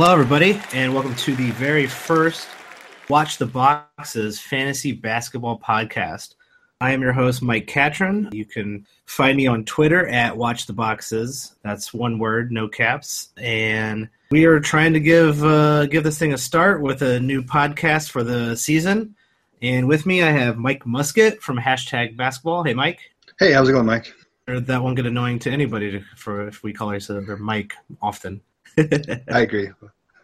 Hello, everybody, and welcome to the very first Watch the Boxes Fantasy Basketball Podcast. I am your host, Mike Catron. You can find me on Twitter at Watch the Boxes. That's one word, no caps. And we are trying to give uh, give this thing a start with a new podcast for the season. And with me, I have Mike Muskett from hashtag Basketball. Hey, Mike. Hey, how's it going, Mike? That won't get annoying to anybody to, for if we call ourselves Mike often. I agree.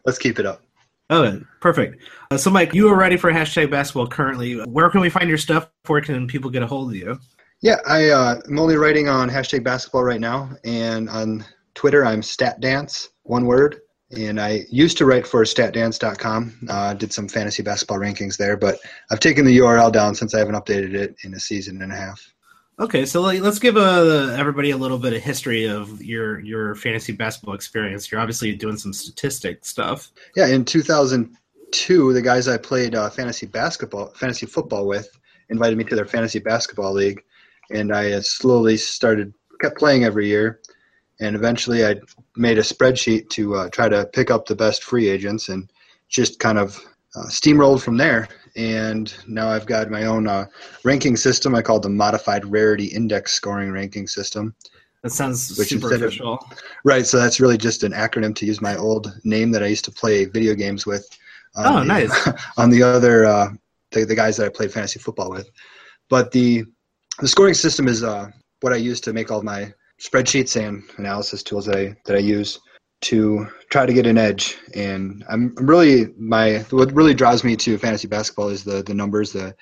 Let's keep it up. Oh, perfect. Uh, so, Mike, you are ready for hashtag basketball currently. Where can we find your stuff? Where can people get a hold of you? Yeah, I, uh, I'm only writing on hashtag basketball right now. And on Twitter, I'm statdance, one word. And I used to write for statdance.com. Uh, did some fantasy basketball rankings there, but I've taken the URL down since I haven't updated it in a season and a half. Okay, so let's give uh, everybody a little bit of history of your your fantasy basketball experience. You're obviously doing some statistic stuff. Yeah, in 2002, the guys I played uh, fantasy basketball, fantasy football with, invited me to their fantasy basketball league, and I uh, slowly started kept playing every year, and eventually I made a spreadsheet to uh, try to pick up the best free agents, and just kind of uh, steamrolled from there and now I've got my own uh, ranking system. I call it the Modified Rarity Index Scoring Ranking System. That sounds which superficial. Of, right, so that's really just an acronym to use my old name that I used to play video games with. oh, the, nice. On the other, uh, the, the guys that I played fantasy football with. But the the scoring system is uh, what I use to make all my spreadsheets and analysis tools that I that I use to try to get an edge. And I'm really my what really draws me to fantasy basketball is the the numbers, the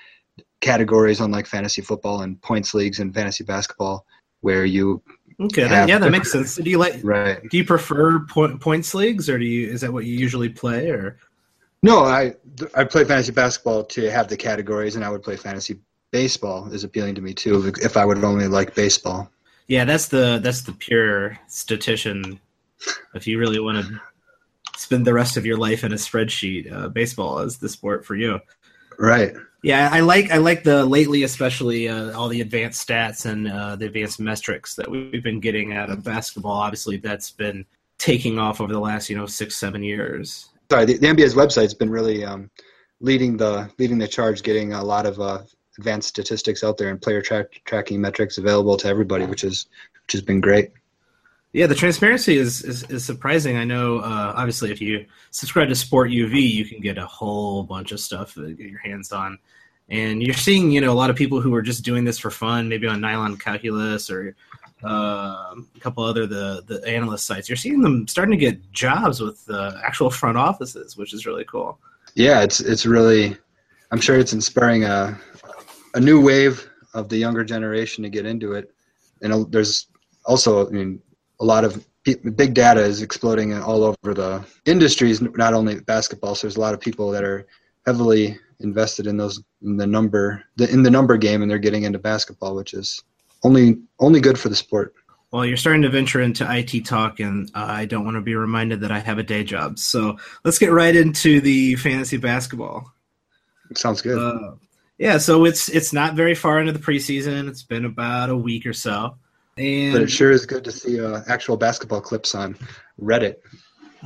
categories, unlike fantasy football and points leagues and fantasy basketball, where you okay, that, yeah, that makes sense. Do you like right? Do you prefer point, points leagues, or do you is that what you usually play, or? No, I I play fantasy basketball to have the categories, and I would play fantasy baseball is appealing to me too. If I would only like baseball. Yeah, that's the that's the pure statistician if you really want to spend the rest of your life in a spreadsheet, uh, baseball is the sport for you. Right. Yeah, I like I like the lately, especially uh, all the advanced stats and uh, the advanced metrics that we've been getting out of basketball. Obviously, that's been taking off over the last you know six seven years. Sorry, the, the NBA's website's been really um, leading the leading the charge, getting a lot of uh, advanced statistics out there and player track, tracking metrics available to everybody, which is which has been great. Yeah, the transparency is, is, is surprising. I know, uh, obviously, if you subscribe to Sport UV, you can get a whole bunch of stuff to get your hands on. And you're seeing, you know, a lot of people who are just doing this for fun, maybe on Nylon Calculus or uh, a couple other the the analyst sites. You're seeing them starting to get jobs with actual front offices, which is really cool. Yeah, it's it's really. I'm sure it's inspiring a a new wave of the younger generation to get into it. And there's also, I mean, a lot of big data is exploding all over the industries, not only basketball. So there's a lot of people that are heavily invested in those in the number the, in the number game, and they're getting into basketball, which is only only good for the sport. Well, you're starting to venture into IT talk, and uh, I don't want to be reminded that I have a day job. So let's get right into the fantasy basketball. Sounds good. Uh, yeah, so it's it's not very far into the preseason. It's been about a week or so. And but it sure is good to see uh, actual basketball clips on Reddit.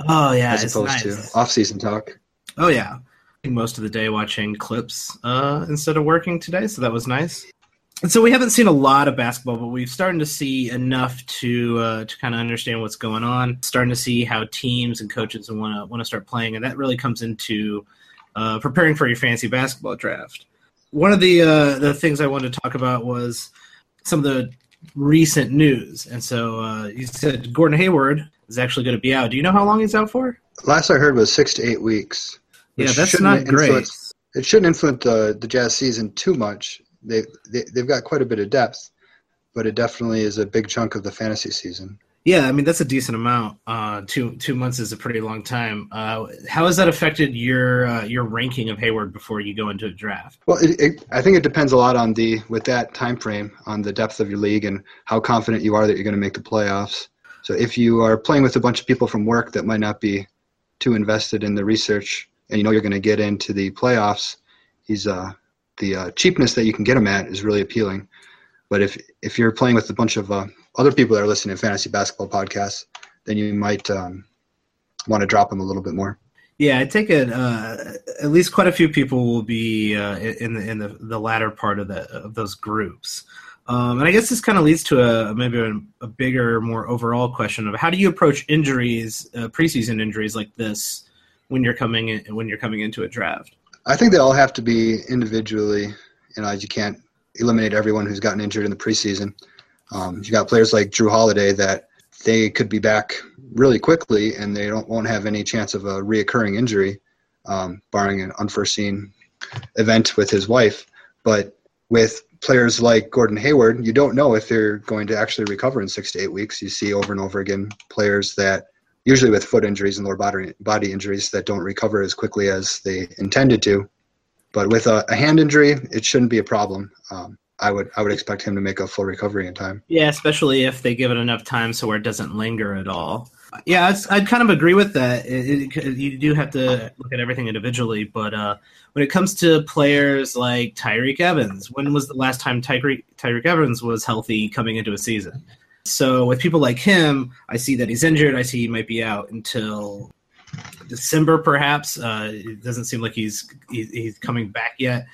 Oh yeah, as opposed nice. to off-season talk. Oh yeah, most of the day watching clips uh, instead of working today, so that was nice. And so we haven't seen a lot of basketball, but we've started to see enough to uh, to kind of understand what's going on. Starting to see how teams and coaches want to want to start playing, and that really comes into uh, preparing for your fancy basketball draft. One of the uh, the things I wanted to talk about was some of the recent news. And so uh, you said Gordon Hayward is actually going to be out. Do you know how long he's out for? Last I heard was six to eight weeks. Yeah, that's not great. It shouldn't influence the, the Jazz season too much. They, they, they've got quite a bit of depth, but it definitely is a big chunk of the fantasy season. Yeah, I mean that's a decent amount. Uh, two two months is a pretty long time. Uh, how has that affected your uh, your ranking of Hayward before you go into a draft? Well, it, it, I think it depends a lot on the with that time frame on the depth of your league and how confident you are that you're going to make the playoffs. So if you are playing with a bunch of people from work that might not be too invested in the research, and you know you're going to get into the playoffs, he's uh, the uh, cheapness that you can get him at is really appealing. But if if you're playing with a bunch of uh, other people that are listening to fantasy basketball podcasts, then you might um, want to drop them a little bit more. Yeah, I take it. Uh, at least quite a few people will be uh, in the in the, the latter part of the of those groups. Um, and I guess this kind of leads to a maybe a, a, bigger, more overall question of how do you approach injuries, uh, preseason injuries like this, when you're coming in, when you're coming into a draft. I think they all have to be individually. You know, you can't eliminate everyone who's gotten injured in the preseason. Um, you got players like Jrue Holiday that they could be back really quickly, and they don't won't have any chance of a reoccurring injury, um, barring an unforeseen event with his wife. But with players like Gordon Hayward, you don't know if they're going to actually recover in six to eight weeks. You see over and over again players that, usually with foot injuries and lower body, body injuries, that don't recover as quickly as they intended to. But with a, a hand injury, it shouldn't be a problem. Um, I would I would expect him to make a full recovery in time. Yeah, especially if they give it enough time so where it doesn't linger at all. Yeah, I'd, kind of agree with that. It, it, you do have to look at everything individually, but uh, when it comes to players like Tyreke Evans, when was the last time Tyreke Tyreke Evans was healthy coming into a season? So with people like him, I see that he's injured. I see he might be out until December, perhaps. Uh, it doesn't seem like he's he's coming back yet.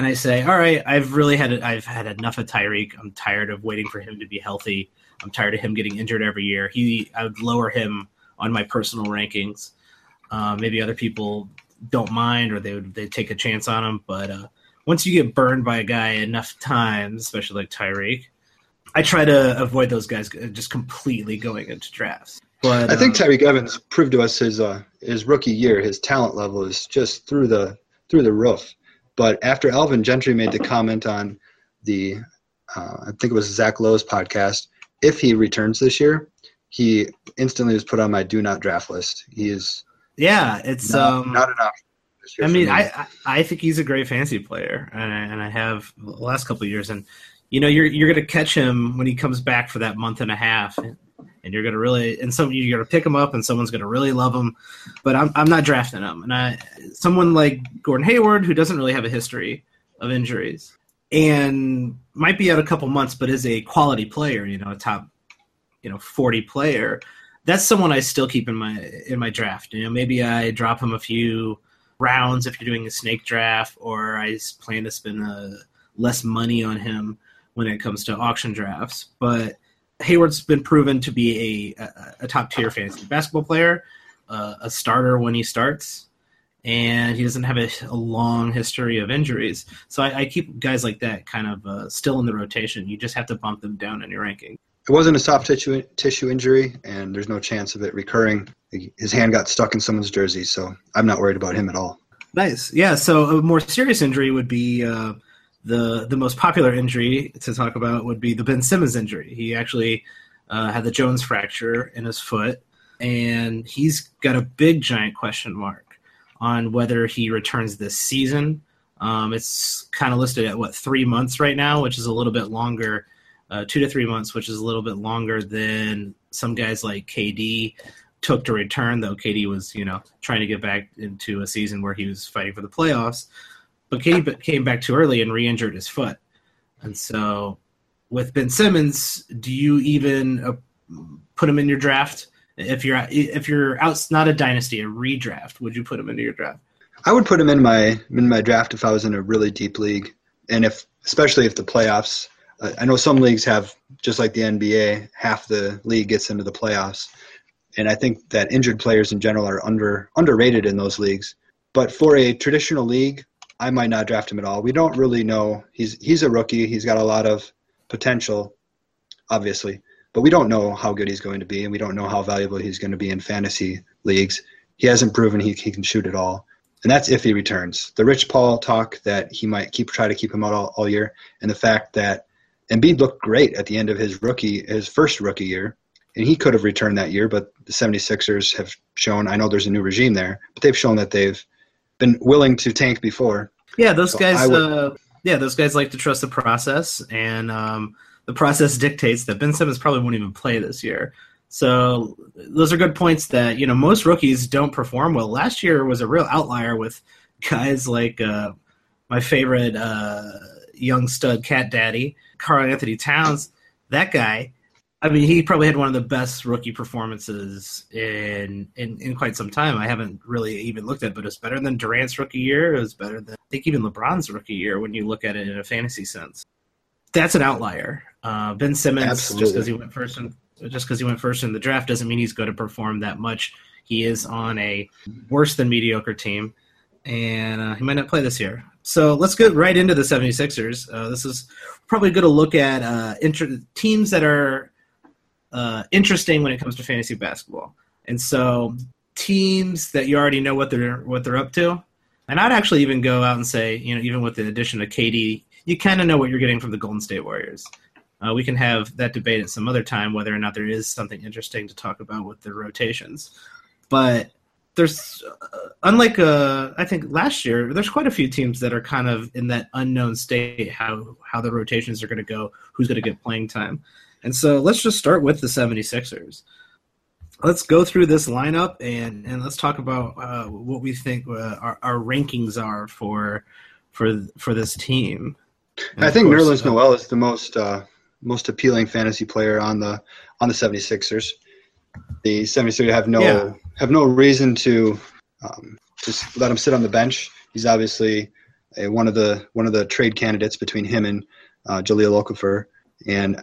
And I say, all right, I've really had I've had enough of Tyreke. I'm tired of waiting for him to be healthy. I'm tired of him getting injured every year. He, I would lower him on my personal rankings. Uh, maybe other people don't mind or they would they take a chance on him. But uh, once you get burned by a guy enough times, especially like Tyreke, I try to avoid those guys just completely going into drafts. But I think uh, Tyreke Evans proved to us his uh, his rookie year, his talent level is just through the through the roof. But after Alvin Gentry made the comment on the, uh, I think it was Zach Lowe's podcast, if he returns this year, he instantly was put on my do not draft list. He is yeah, it's not, um, not enough. I mean, me. I I think he's a great fantasy player, and I, and I have the last couple of years, and you know, you're you're gonna catch him when he comes back for that month and a half, and, you're gonna really and some you're gonna pick them up, and someone's gonna really love them but I'm I'm not drafting them and I someone like Gordon Hayward who doesn't really have a history of injuries and might be out a couple months, but is a quality player, you know, a top, you know, 40 player. That's someone I still keep in my in my draft. You know, maybe I drop him a few rounds if you're doing a snake draft, or I plan to spend uh, less money on him when it comes to auction drafts. But Hayward's been proven to be a, a, a top tier fantasy basketball player, uh, a starter when he starts and he doesn't have a, a, long history of injuries. So I, I keep guys like that kind of uh, still in the rotation. You just have to bump them down in your ranking. It wasn't a soft tissue tissue injury, and there's no chance of it recurring. His hand got stuck in someone's jersey, so I'm not worried about him at all. Nice, yeah. So a more serious injury would be uh, the the most popular injury to talk about would be the Ben Simmons injury. He actually uh, had the Jones fracture in his foot, and he's got a big giant question mark on whether he returns this season. Um, it's kind of listed at what three months right now, which is a little bit longer, uh, two to three months, which is a little bit longer than some guys like KD took to return. Though KD was, you know, trying to get back into a season where he was fighting for the playoffs, but KD came back too early and re-injured his foot. And so, with Ben Simmons, do you even uh, put him in your draft? If you're if you're out, not a dynasty, a redraft, would you put him into your draft? I would put him in my in my draft if I was in a really deep league, and if especially if the playoffs. Uh, I know some leagues have just like the NBA, half the league gets into the playoffs, and I think that injured players in general are under underrated in those leagues. But for a traditional league, I might not draft him at all. We don't really know. He's he's a rookie. He's got a lot of potential, obviously but we don't know how good he's going to be, and we don't know how valuable he's going to be in fantasy leagues. He hasn't proven he, he can shoot at all, and that's if he returns. The Rich Paul talk that he might keep try to keep him out all, all year, and the fact that Embiid looked great at the end of his rookie his first rookie year, and he could have returned that year, but the 76ers have shown. I know there's a new regime there, but they've shown that they've been willing to tank before. Yeah, those so guys. Would, uh, yeah, those guys like to trust the process, and um, the process dictates that Ben Simmons probably won't even play this year. So those are good points that you know most rookies don't perform well. Last year was a real outlier with guys like uh, my favorite uh, young stud cat daddy, Karl Anthony Towns. That guy, I mean, he probably had one of the best rookie performances in, in in quite some time. I haven't really even looked at, it, but it's better than Durant's rookie year. It was better than I think even LeBron's rookie year when you look at it in a fantasy sense. That's an outlier. Uh, ben Simmons, Absolutely. just because he went first, in, just because he went first in the draft, doesn't mean he's going to perform that much. He is on a worse than mediocre team, and uh, he might not play this year. So let's get right into the 76ers. Uh, this is probably going to look at uh, inter- teams that are uh, interesting when it comes to fantasy basketball. And so teams that you already know what they're what they're up to. And I'd actually even go out and say, you know, even with the addition of KD, you kind of know what you're getting from the Golden State Warriors. Uh, we can have that debate at some other time whether or not there is something interesting to talk about with the rotations. But there's, uh, unlike uh, I think last year, there's quite a few teams that are kind of in that unknown state how how the rotations are going to go, who's going to get playing time. And so let's just start with the 76ers. Let's go through this lineup and, and let's talk about uh, what we think uh, our, our rankings are for for for this team. And I think course, Nerlens uh, Noel is the most uh, most appealing fantasy player on the on the 76ers. The 76ers have no yeah. have no reason to um, just let him sit on the bench. He's obviously a, one of the one of the trade candidates between him and uh, Jahlil Okafor, and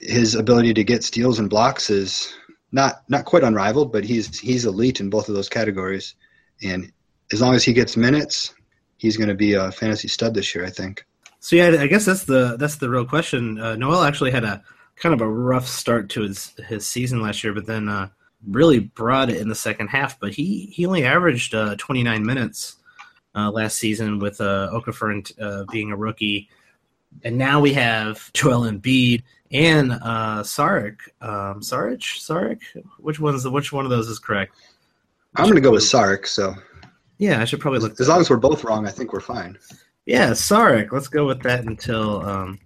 his ability to get steals and blocks is not not quite unrivaled, but he's he's elite in both of those categories. And as long as he gets minutes, he's going to be a fantasy stud this year, I think. So yeah, I guess that's the that's the real question. Uh, Noel actually had a kind of a rough start to his his season last year, but then uh, really brought it in the second half. But he he only averaged uh, 29 minutes uh, last season with uh, Okafor uh, being a rookie, and now we have Joel Embiid and uh, Saric. Um, Saric, Saric. Which one's the which one of those is correct? I'm going to go with Saric. So yeah, I should probably look. As long as we're both wrong, I think we're fine. Yeah, Saric. Let's go with that until um,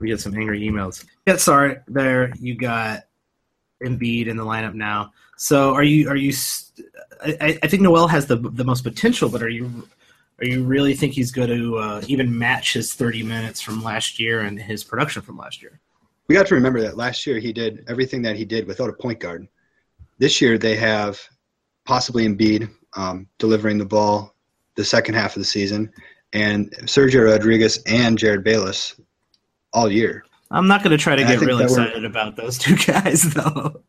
we get some angry emails. Yeah, Saric there. You got Embiid in the lineup now. So are you? Are you? I, I think Noel has the the most potential, but are you? Are you really think he's going to uh, even match his 30 minutes from last year and his production from last year? we got to remember that last year he did everything that he did without a point guard. This year they have possibly Embiid um, delivering the ball the second half of the season, and Sergio Rodriguez and Jerryd Bayless all year. I'm not going to try to and get real excited about those two guys, though.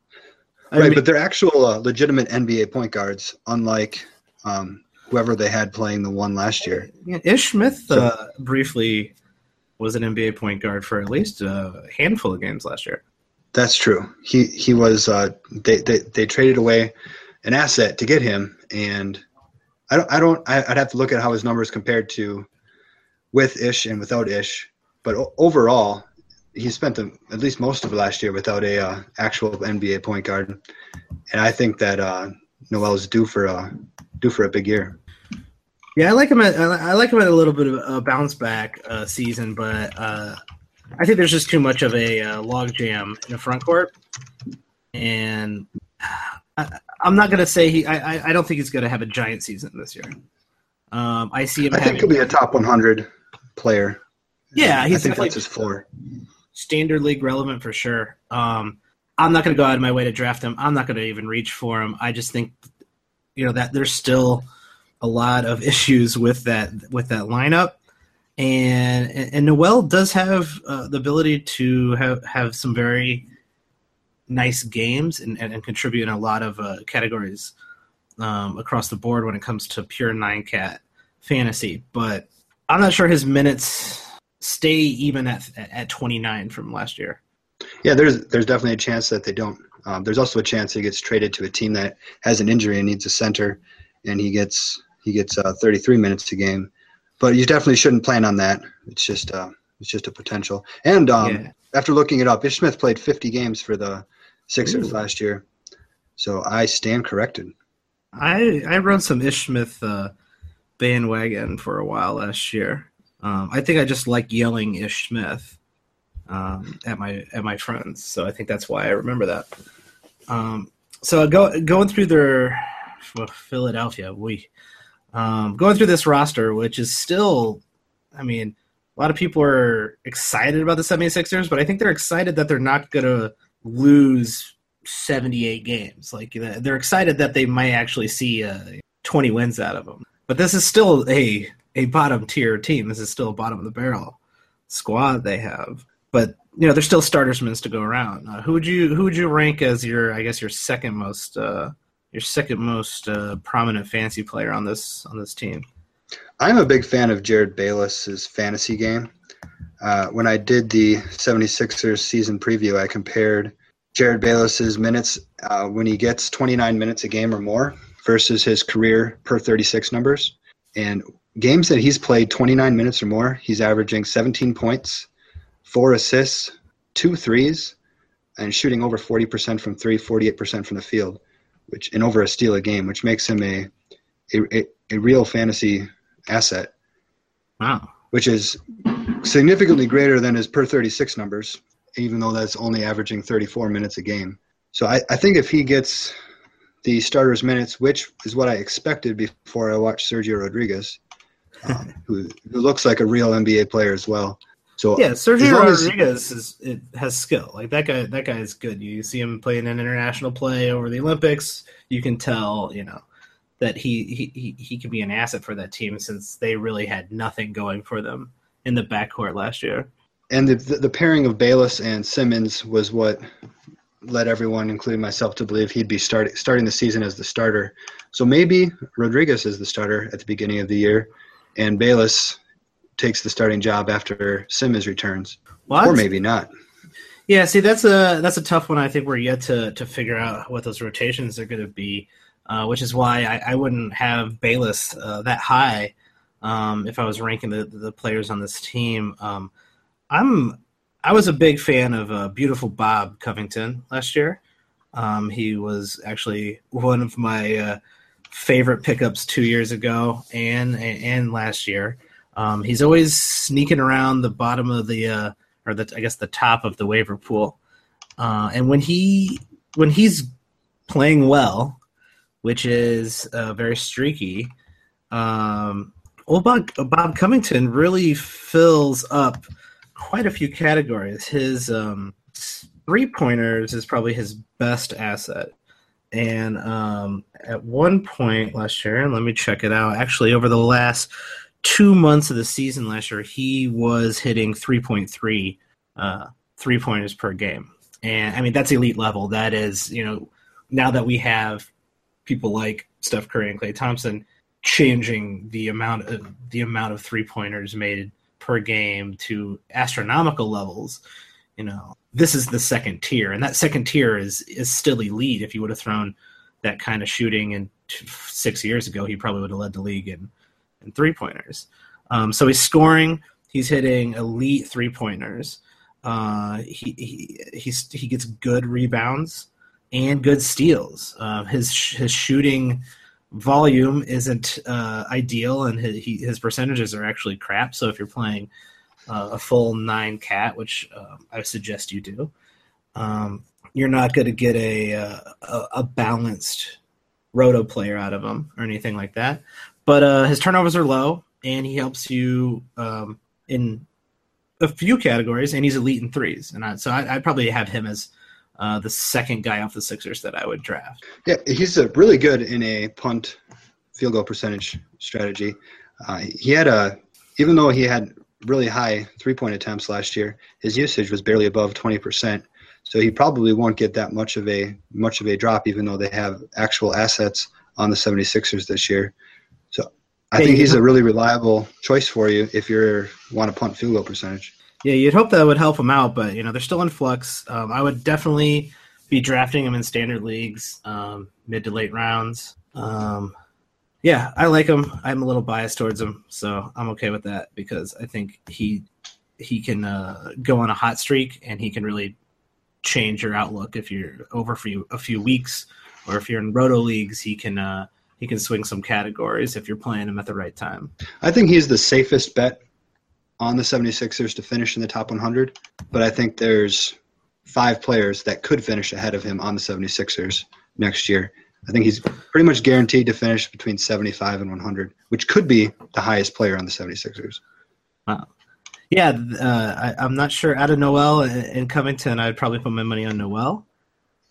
I right, mean, but they're actual uh, legitimate NBA point guards, unlike um, whoever they had playing the one last year. Yeah, Ish Smith uh, briefly was an NBA point guard for at least a handful of games last year. That's true. He he was. Uh, they, they they traded away an asset to get him, and I don't. I don't. I'd have to look at how his numbers compared to with Ish and without Ish. But overall, he spent the, at least most of last year without a uh, actual NBA point guard, and I think that uh, Noel is due for a due for a big year. Yeah, I like him. At, I like him at a little bit of a bounce back uh, season, but uh, I think there's just too much of a uh, logjam in the front court, and I, am not going to say he. I, I don't think he's going to have a giant season this year. Um, I see him. I think he'll be a top 100 player. Yeah, he's I think that's his floor. Standard league relevant for sure. Um, I'm not going to go out of my way to draft him. I'm not going to even reach for him. I just think, you know, that there's still a lot of issues with that with that lineup. And and Noel does have uh, the ability to have have some very nice games and, and, and contribute in a lot of uh, categories um, across the board when it comes to pure nine cat fantasy. But I'm not sure his minutes stay even at at 29 from last year. Yeah, there's there's definitely a chance that they don't. Um, there's also a chance he gets traded to a team that has an injury and needs a center, and he gets he gets uh, 33 minutes a game, but you definitely shouldn't plan on that. It's just uh, it's just a potential. And um, yeah. after looking it up, Ish Smith played 50 games for the Sixers Ooh. last year, so I stand corrected. I I rode some Ish Smith uh, bandwagon for a while last year. Um, I think I just like yelling Ish Smith um, at my at my friends, so I think that's why I remember that. Um, so go, going through their well, Philadelphia, we um, going through this roster, which is still, I mean, a lot of people are excited about the 76ers, but I think they're excited that they're not going to lose 78 games. Like they're excited that they might actually see uh, 20 wins out of them. But this is still a a bottom tier team. This is still a bottom of the barrel squad they have. But you know, there's still starters minutes to go around. Uh, who would you who would you rank as your I guess your second most uh, your second most uh, prominent fantasy player on this on this team? I'm a big fan of Jerryd Bayless's fantasy game. Uh, when I did the 76ers season preview, I compared Jerryd Bayless's minutes uh, when he gets 29 minutes a game or more versus his career per 36 numbers. And games that he's played 29 minutes or more, he's averaging 17 points, four assists, two threes, and shooting over 40% from three, 48% from the field, which and over a steal a game, which makes him a a, a real fantasy asset. Wow. Which is significantly greater than his per 36 numbers, even though that's only averaging 34 minutes a game. So I, I think if he gets the starters minutes, which is what I expected before I watched Sergio Rodriguez, um, who, who looks like a real NBA player as well. So yeah, Sergio Rodriguez is it has skill. Like that guy, that guy is good. You see him playing an international play over the Olympics. You can tell, you know, that he he he can be an asset for that team since they really had nothing going for them in the backcourt last year. And the the pairing of Bayless and Simmons was what led everyone, including myself, to believe he'd be starting starting the season as the starter. So maybe Rodriguez is the starter at the beginning of the year, and Bayless takes the starting job after Simmons returns, what? or maybe not. Yeah, see, that's a that's a tough one. I think we're yet to to figure out what those rotations are going to be, uh, which is why I, I wouldn't have Bayless uh, that high um, if I was ranking the the players on this team. Um, I'm I was a big fan of uh, Beautiful Bob Covington last year. Um, he was actually one of my uh, favorite pickups two years ago and and last year. Um, he's always sneaking around the bottom of the uh, or the I guess the top of the waiver pool. Uh, and when he when he's playing well, which is uh, very streaky, um, old Bob, Bob Covington really fills up quite a few categories. His um, three pointers is probably his best asset. And um, at one point last year, and let me check it out. Actually, over the last two months of the season last year, he was hitting 3.3 uh, three pointers per game. And I mean, that's elite level. That is, you know, now that we have people like Steph Curry and Klay Thompson changing the amount of the amount of three pointers made per game to astronomical levels, you know, this is the second tier, and that second tier is is still elite. If you would have thrown that kind of shooting in six years ago, he probably would have led the league in in three pointers. Um, so he's scoring. He's hitting elite three pointers. Uh, he, he he's he gets good rebounds and good steals. Uh, his his shooting volume isn't uh, ideal, and his, he, his percentages are actually crap. So if you're playing uh, a full nine cat, which uh, I suggest you do, um, you're not going to get a, uh, a, a balanced roto player out of him or anything like that. But uh, his turnovers are low, and he helps you um, in a few categories, and he's elite in threes. And I, so I, would probably have him as uh, the second guy off the Sixers that I would draft. Yeah, he's a really good in a punt field goal percentage strategy. Uh, he had a, even though he had really high three point attempts last year, his usage was barely above 20%. So he probably won't get that much of a much of a drop, even though they have actual assets on the 76ers this year. I think he's a really reliable choice for you if you want to punt field goal percentage. Yeah, you'd hope that would help him out, but you know they're still in flux. Um, I would definitely be drafting him in standard leagues, um, mid to late rounds. Um, yeah, I like him. I'm a little biased towards him, so I'm okay with that because I think he he can uh, go on a hot streak and he can really change your outlook if you're over for you, a few weeks, or if you're in roto leagues, he can uh, he can swing some categories if you're playing him at the right time. I think he's the safest bet on the 76ers to finish in the top 100, but I think there's five players that could finish ahead of him on the 76ers next year. I think he's pretty much guaranteed to finish between 75 and 100, which could be the highest player on the 76ers. Wow. Yeah, uh, I, am not sure. Out of Noel and Covington, I'd probably put my money on Noel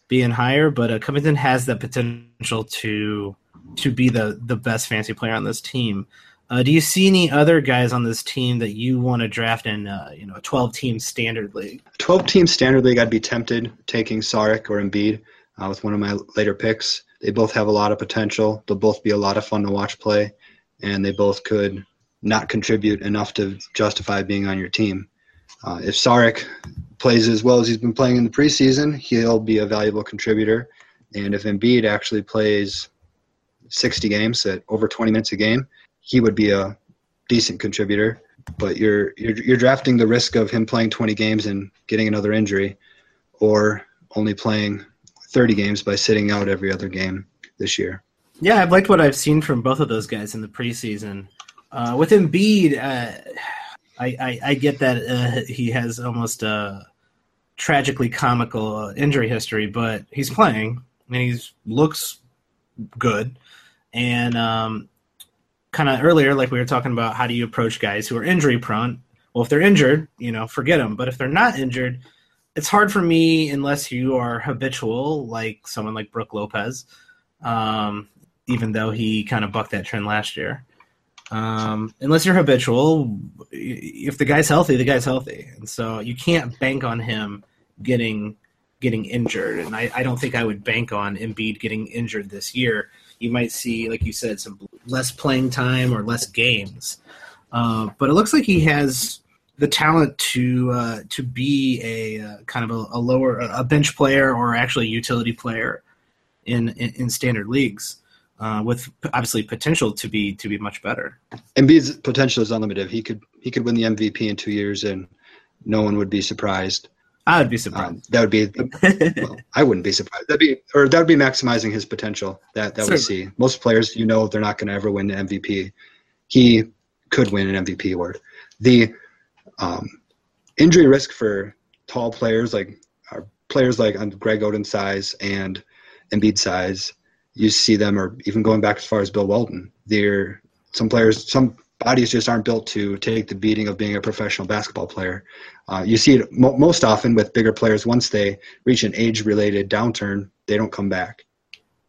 being higher, but uh, Covington has the potential to to be the the best fantasy player on this team. Uh, do you see any other guys on this team that you want to draft in, uh, you know, a 12 team standard league? 12 team standard league, I'd be tempted taking Saric or Embiid uh, with one of my later picks. They both have a lot of potential. They'll both be a lot of fun to watch play, and they both could not contribute enough to justify being on your team. Uh, if Saric plays as well as he's been playing in the preseason, he'll be a valuable contributor. And if Embiid actually plays 60 games at over 20 minutes a game, he would be a decent contributor. But you're, you're you're drafting the risk of him playing 20 games and getting another injury, or only playing 30 games by sitting out every other game this year. Yeah, I've liked what I've seen from both of those guys in the preseason. Uh, with Embiid, uh, I, I, I get that uh, he has almost a tragically comical injury history, but he's playing and he looks good. And um, kind of earlier, like we were talking about, how do you approach guys who are injury prone? Well, if they're injured, you know, forget them. But if they're not injured, it's hard for me unless you are habitual, like someone like Brook Lopez, um, even though he kind of bucked that trend last year. Um, unless you're habitual, if the guy's healthy, the guy's healthy, and so you can't bank on him getting getting injured. And I, I don't think I would bank on Embiid getting injured this year. You might see, like you said, some less playing time or less games. Uh, but it looks like he has the talent to uh, to be a uh, kind of a, a, lower a bench player or actually a utility player in in, in standard leagues uh, with obviously potential to be to be much better. Embiid's potential is unlimited. He could he could win the MVP in two years, and no one would be surprised. I would be surprised. Um, that would be. well, I wouldn't be surprised. That'd be or that would be maximizing his potential. That that we see. Most players, you know, they're not going to ever win the MVP. He could win an MVP award. The um, injury risk for tall players like players like Greg Oden size and Embiid size you see them, or even going back as far as Bill Walton. They're some players, some bodies just aren't built to take the beating of being a professional basketball player. Uh, you see it mo- most often with bigger players. Once they reach an age-related downturn, they don't come back.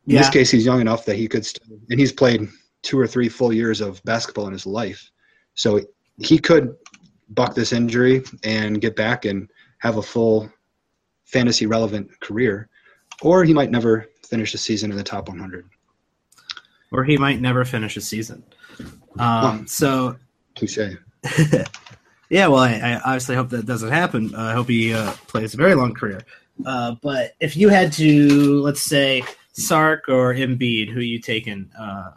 In yeah. this case, he's young enough that he could, still, and he's played two or three full years of basketball in his life, so he could buck this injury and get back and have a full fantasy relevant career, or he might never finish a season in the top 100. Or he might never finish a season. Um, so. Touche. yeah, well, I, I, obviously hope that doesn't happen. Uh, I hope he uh, plays a very long career. Uh, but if you had to, let's say, Sark or Embiid, who you taking? Uh,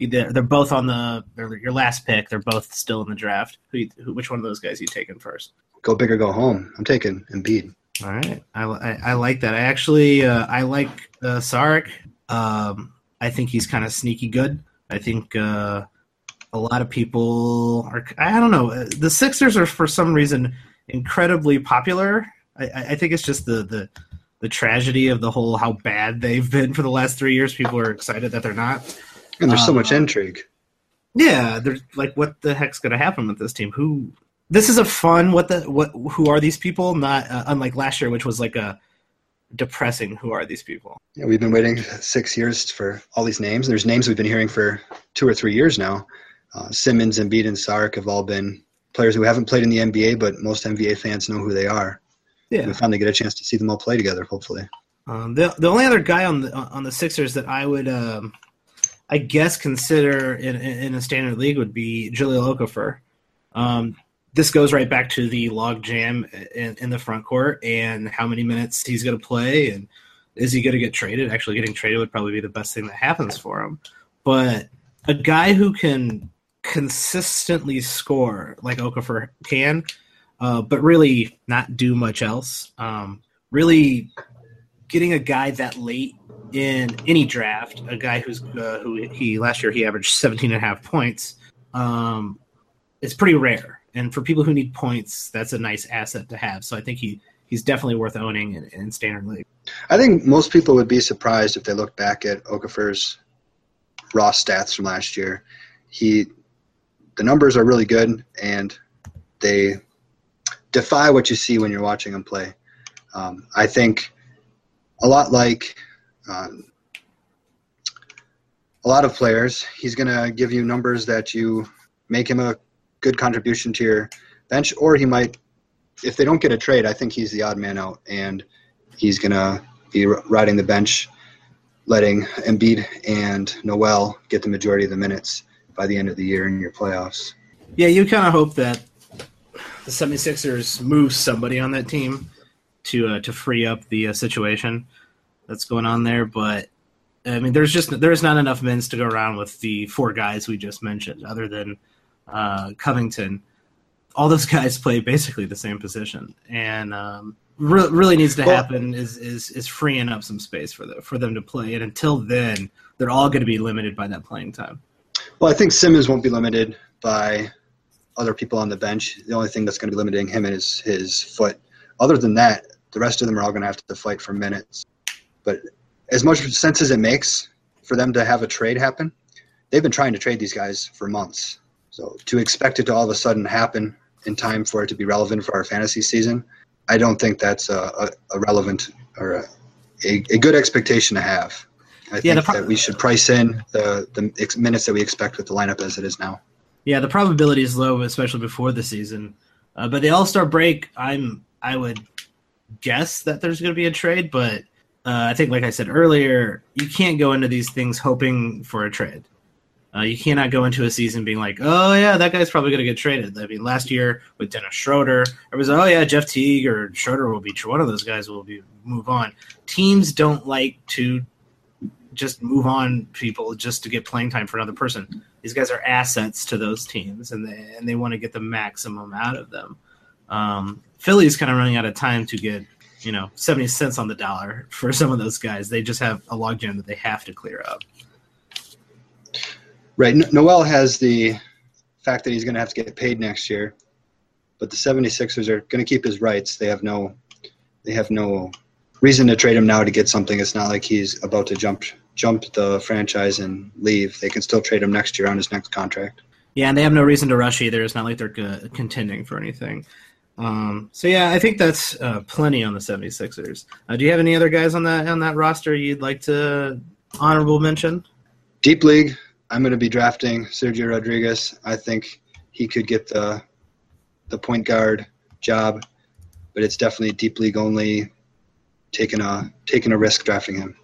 they're, they're both on the your last pick. They're both still in the draft. Who, who, which one of those guys you taking first? Go big or go home. I'm taking Embiid. All right, I, I, I like that. I actually uh, I like uh, Saric. Um, I think he's kind of sneaky good. I think uh, a lot of people are. I don't know. Uh, the Sixers are for some reason incredibly popular. I, I think it's just the, the the tragedy of the whole how bad they've been for the last three years. People are excited that they're not. And there's so much um, intrigue. Yeah, there's like, what the heck's going to happen with this team? Who this is a fun what the what who are these people? Not uh, unlike last year, which was like a depressing. Who are these people? Yeah, we've been waiting six years for all these names. There's names we've been hearing for two or three years now. Uh, Simmons, Embiid, and Sark have all been players who haven't played in the NBA, but most NBA fans know who they are. Yeah, we finally get a chance to see them all play together. Hopefully. Um, the the only other guy on the on the Sixers that I would, um, I guess, consider in, in a standard league would be Jahlil Okafor. Um, this goes right back to the log jam in, in the front court and how many minutes he's going to play and is he going to get traded? Actually, getting traded would probably be the best thing that happens for him. But a guy who can consistently score like Okafor can, uh, but really not do much else. Um, really getting a guy that late in any draft, a guy who's uh, who he last year he averaged 17 and a half points. Um, it's pretty rare and for people who need points, that's a nice asset to have. So I think he he's definitely worth owning in, in standard league. I think most people would be surprised if they look back at Okafor's raw stats from last year. He the numbers are really good, and they defy what you see when you're watching them play. Um, I think a lot like um, a lot of players, he's going to give you numbers that you make him a good contribution to your bench, or he might, if they don't get a trade, I think he's the odd man out, and he's going to be riding the bench, letting Embiid and Noel get the majority of the minutes by the end of the year in your playoffs. Yeah, you kind of hope that the 76ers move somebody on that team to uh, to free up the uh, situation that's going on there, but I mean, there's just there's not enough minutes to go around with the four guys we just mentioned, other than uh, Covington. All those guys play basically the same position, and um, re- really needs to happen is, is is freeing up some space for the, for them to play. And until then, they're all going to be limited by that playing time. Well, I think Simmons won't be limited by other people on the bench. The only thing that's going to be limiting him is his foot. Other than that, the rest of them are all going to have to fight for minutes. But as much sense as it makes for them to have a trade happen, they've been trying to trade these guys for months. So to expect it to all of a sudden happen in time for it to be relevant for our fantasy season, I don't think that's a, a, a relevant or a, a, a, good expectation to have. I yeah, think pro- that we should price in the, the minutes that we expect with the lineup as it is now. Yeah, the probability is low, especially before the season. Uh, but the All Star break, I'm I would guess that there's going to be a trade, but uh, I think, like I said earlier, you can't go into these things hoping for a trade. Uh, you cannot go into a season being like, oh yeah, that guy's probably going to get traded. I mean, last year with Dennis Schroeder, it was oh yeah, Jeff Teague or Schroeder will be one of those guys will be move on. Teams don't like to just move on people just to get playing time for another person. These guys are assets to those teams, and they and they want to get the maximum out of them. Um, Philly's kind of running out of time to get you know, 70 cents on the dollar for some of those guys. They just have a logjam that they have to clear up. Right. Noel has the fact that he's going to have to get paid next year, but the 76ers are going to keep his rights. They have no they have no reason to trade him now to get something. It's not like he's about to jump jump the franchise and leave. They can still trade him next year on his next contract. Yeah, and they have no reason to rush either. It's not like they're contending for anything. Um, so yeah, I think that's uh, plenty on the 76ers. Uh, do you have any other guys on that on that roster you'd like to honorable mention? Deep league. I'm going to be drafting Sergio Rodriguez. I think he could get the the point guard job, but it's definitely deep league only. Taking a taking a risk drafting him.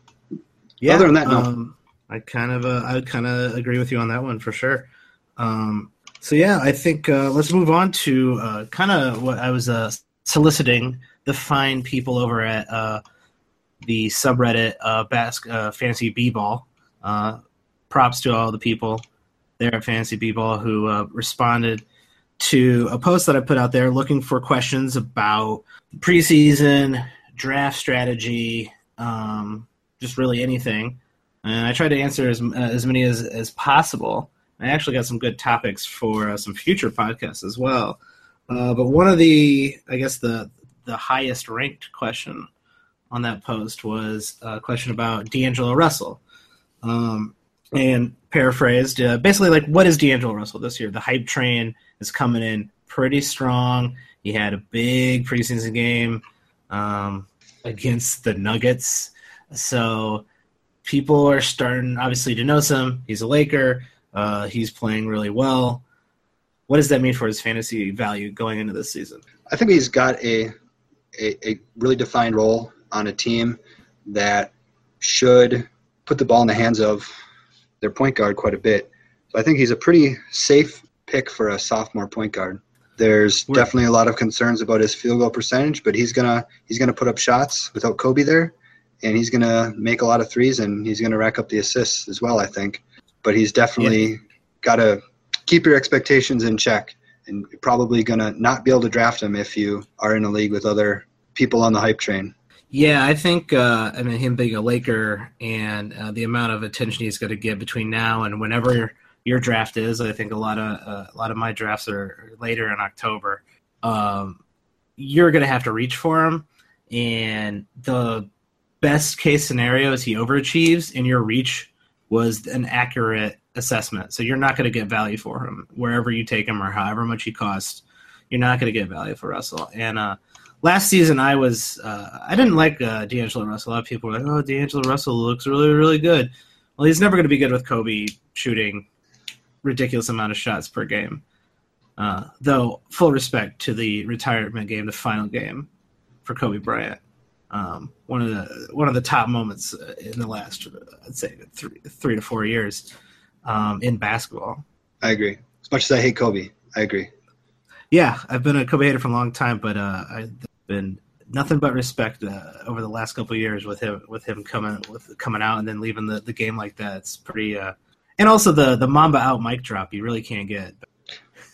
Yeah. Other than that, no. Um, I kind of uh, I kind of agree with you on that one for sure. Um, so yeah, I think uh, let's move on to uh, kind of what I was uh, soliciting the fine people over at uh, the subreddit uh, Bas- uh, Fantasy B-ball. props to all the people there at Fantasy B-ball who responded to a post that I put out there looking for questions about preseason draft strategy, um, just really anything. And I tried to answer as as many as as possible. I actually got some good topics for uh, some future podcasts as well. Uh, but one of the, I guess the the highest ranked question on that post was a question about D'Angelo Russell. Um, and paraphrased, uh, basically like, what is D'Angelo Russell this year? The hype train is coming in pretty strong. He had a big preseason game um, against the Nuggets, so people are starting obviously to know some. He's a Laker. Uh, he's playing really well. What does that mean for his fantasy value going into this season? I think he's got a, a, a really defined role on a team that should put the ball in the hands of their point guard quite a bit. So I think he's a pretty safe pick for a sophomore point guard. There's definitely a lot of concerns about his field goal percentage, but he's gonna he's gonna put up shots without Kobe there, and he's gonna make a lot of threes, and he's gonna rack up the assists as well. I think but he's definitely yeah. got to keep your expectations in check. And probably going to not be able to draft him if you are in a league with other people on the hype train. Yeah, I think uh, I mean him being a Laker and uh, the amount of attention he's going to get between now and whenever your draft is. I think a lot of uh, a lot of my drafts are later in October. Um, you're going to have to reach for him, and the best case scenario is he overachieves, and your reach was an accurate assessment. So you're not going to get value for him wherever you take him or however much he costs. you're not going to get value for Russell. And uh, last season, I was uh, I didn't like uh, D'Angelo Russell. A lot of people were like, "Oh, D'Angelo Russell looks really really good." Well, he's never going to be good with Kobe shooting ridiculous amount of shots per game. Uh, though, full respect to the retirement game, the final game for Kobe Bryant. Um, one of the one of the top moments in the last, I'd say, three three to four years um, in basketball. I agree. As much as I hate Kobe, I agree. Yeah, I've been a Kobe hater for a long time, but uh, I've been nothing but respect uh, over the last couple years with him with him coming with coming out and then leaving the, the game like that. It's pretty. Uh, and also the the Mamba out mic drop, you really can't get.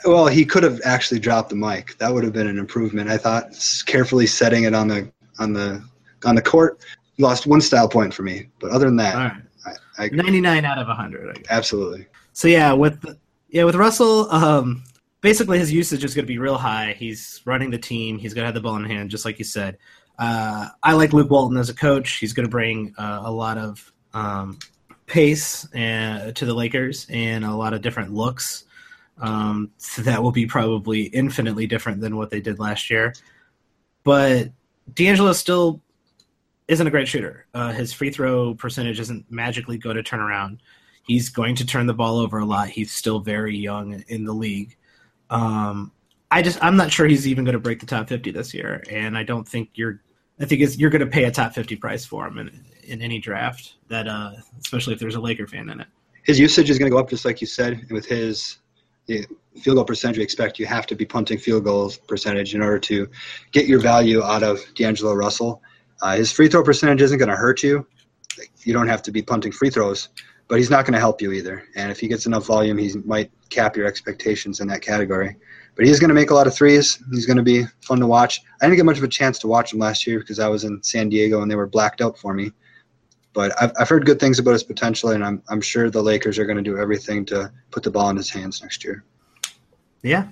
Well, he could have actually dropped the mic. That would have been an improvement. I thought carefully setting it on the on the on the court lost one style point for me. But other than that, I, I 99 out of 100. Absolutely. So yeah, with yeah with Russell, um, basically his usage is going to be real high. He's running the team. He's going to have the ball in hand, just like you said. Uh, I like Luke Walton as a coach. He's going to bring uh, a lot of um, pace and, uh, to the Lakers and a lot of different looks. Um, so that will be probably infinitely different than what they did last year. But D'Angelo still isn't a great shooter. Uh, his free throw percentage isn't magically to turn around. He's going to turn the ball over a lot. He's still very young in the league. Um, I just I'm not sure he's even going to break the top 50 this year, and I don't think you're. I think you're going to pay a top 50 price for him in, in any draft. That uh, especially if there's a Laker fan in it. His usage is going to go up, just like you said, with his the field goal percentage we expect, you have to be punting field goals percentage in order to get your value out of D'Angelo Russell. Uh, his free throw percentage isn't going to hurt you. You don't have to be punting free throws, but he's not going to help you either. And if he gets enough volume, he might cap your expectations in that category. But he's going to make a lot of threes. He's going to be fun to watch. I didn't get much of a chance to watch him last year because I was in San Diego and they were blacked out for me. But I've, I've heard good things about his potential, and I'm, I'm sure the Lakers are going to do everything to put the ball in his hands next year. Yeah,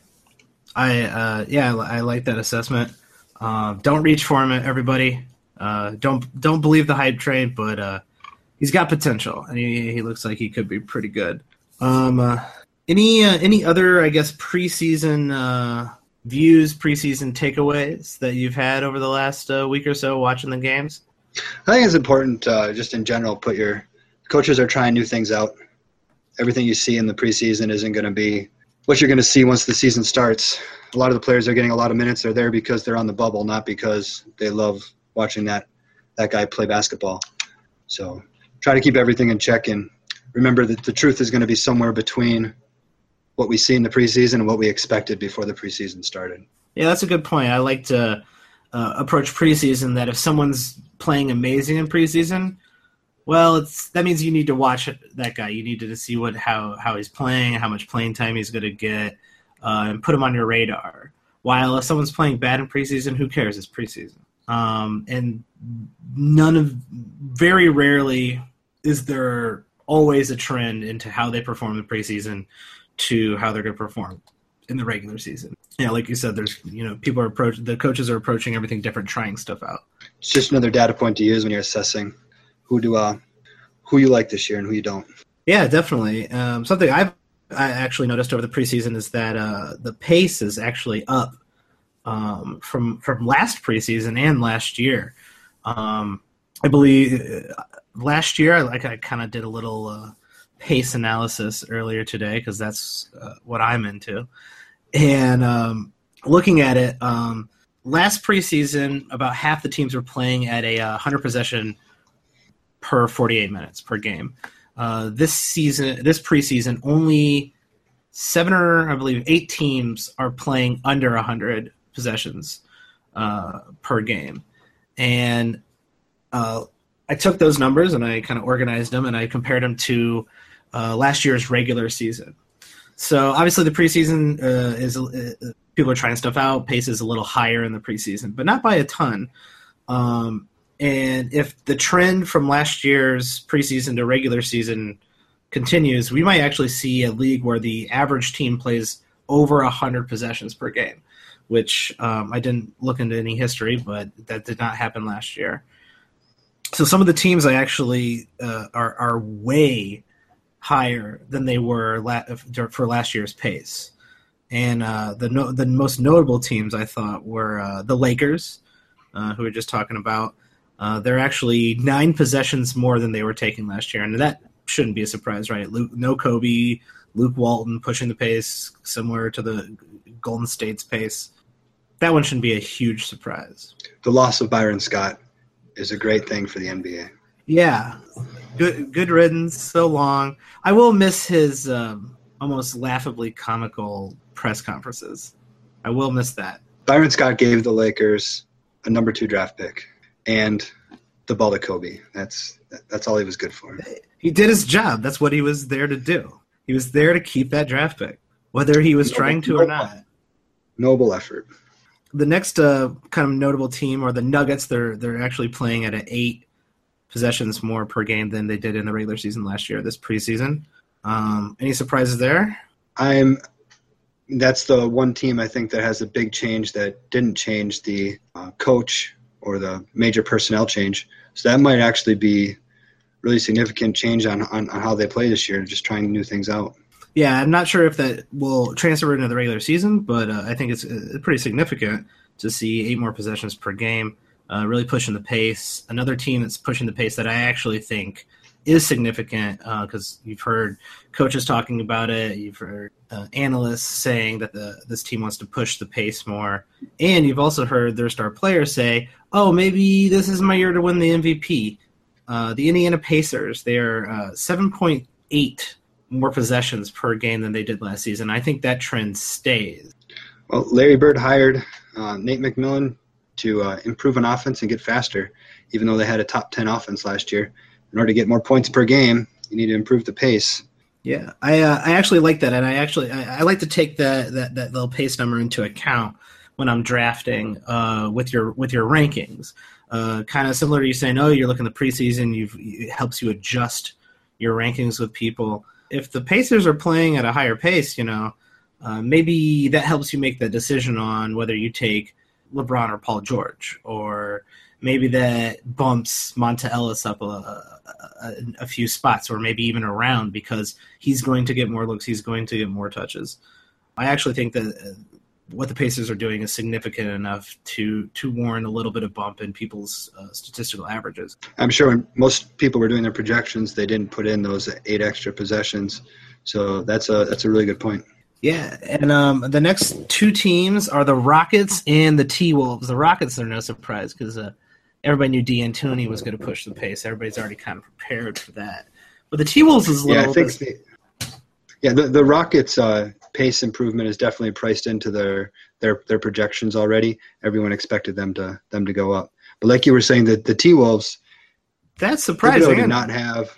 I uh, yeah I, I like that assessment. Uh, don't reach for him, everybody. Uh, don't don't believe the hype train, but uh, he's got potential, and he, he looks like he could be pretty good. Um, uh, any uh, any other I guess preseason views, preseason takeaways that you've had over the last week or so watching the games? I think it's important, uh, just in general, put your coaches are trying new things out. Everything you see in the preseason isn't going to be what you're going to see once the season starts. A lot of the players are getting a lot of minutes. They're there because they're on the bubble, not because they love watching that that guy play basketball. So try to keep everything in check and remember that the truth is going to be somewhere between what we see in the preseason and what we expected before the preseason started. Yeah, that's a good point. I like to uh, approach preseason that if someone's playing amazing in preseason, well, it's that means you need to watch that guy. You need to see what how how he's playing, how much playing time he's going to get, uh, and put him on your radar. While if someone's playing bad in preseason, who cares? It's preseason, um, and none of very rarely is there always a trend into how they perform in preseason to how they're going to perform in the regular season. Yeah, like you said, there's you know people are approaching the coaches are approaching everything different, trying stuff out. It's just another data point to use when you're assessing who do uh who you like this year and who you don't. Yeah, definitely. Um, something I've I actually noticed over the preseason is that uh, the pace is actually up um, from from last preseason and last year. Um, I believe uh, last year, like I kind of did a little uh, pace analysis earlier today because that's uh, what I'm into. And um, looking at it, um, last preseason, about half the teams were playing at a uh, 100 possession per 48 minutes per game. Uh, this season, this preseason, only seven or I believe eight teams are playing under 100 possessions uh, per game. And uh, I took those numbers and I kind of organized them and I compared them to uh, last year's regular season. So obviously the preseason uh, is uh, people are trying stuff out. Pace is a little higher in the preseason, but not by a ton. Um, and if the trend from last year's preseason to regular season continues, we might actually see a league where the average team plays over hundred possessions per game, which um, I didn't look into any history, but that did not happen last year. So some of the teams I actually uh, are are way higher than they were la- for last year's pace. And uh, the no- the most notable teams I thought were uh, the Lakers, uh, who we are just talking about. Uh, they're actually nine possessions more than they were taking last year, and that shouldn't be a surprise, right? Luke, no Kobe, Luke Walton pushing the pace similar to the Golden State's pace. That one shouldn't be a huge surprise. The loss of Byron Scott is a great thing for the NBA. Yeah, good good riddance. So long. I will miss his um, almost laughably comical press conferences. I will miss that. Byron Scott gave the Lakers a number two draft pick and the ball to Kobe. That's that's all he was good for. He did his job. That's what he was there to do. He was there to keep that draft pick, whether he was Noble- trying to or not. Noble effort. The next uh, kind of notable team are the Nuggets. They're they're actually playing at an eight possessions more per game than they did in the regular season last year. This preseason. Um, any surprises there? I'm. That's the one team I think that has a big change that didn't change the uh, coach or the major personnel change. So that might actually be really significant change on, on, on how they play this year, just trying new things out. Yeah, I'm not sure if that will transfer into the regular season, but uh, I think it's uh, pretty significant to see eight more possessions per game, uh, really pushing the pace. Another team that's pushing the pace that I actually think is significant because you've heard coaches talking about it, you've heard uh, analysts saying that the this team wants to push the pace more, and you've also heard their star players say, "Oh, maybe this is my year to win the MVP." Uh, the Indiana Pacers, they are uh, 7.8 more possessions per game than they did last season. I think that trend stays. Well, Larry Bird hired uh, Nate McMillan to uh, improve on offense and get faster, even though they had a top 10 offense last year. In order to get more points per game, you need to improve the pace. Yeah, I uh, I actually like that, and I actually I, I like to take that that that little pace number into account when I'm drafting uh, with your with your rankings. Uh, kind of similar to you saying, oh, you're looking the preseason, you've, it helps you adjust your rankings with people. If the Pacers are playing at a higher pace, you know, uh, maybe that helps you make the decision on whether you take LeBron or Paul George, or maybe that bumps Monta Ellis up a, a, a, few spots, or maybe even around because he's going to get more looks, he's going to get more touches. I actually think that uh, what the Pacers are doing is significant enough to to warrant a little bit of bump in people's uh, statistical averages. I'm sure when most people were doing their projections, they didn't put in those eight extra possessions. So that's a that's a really good point. Yeah, and um, the next two teams are the Rockets and the T Wolves. The Rockets are no surprise because uh, everybody knew D'Antoni was going to push the pace. Everybody's already kind of prepared for that. But the T Wolves is a little. Yeah, I think. The, yeah, the the Rockets' uh, pace improvement is definitely priced into their their their projections already. Everyone expected them to them to go up. But like you were saying, that the T Wolves. That's surprising. They did not have.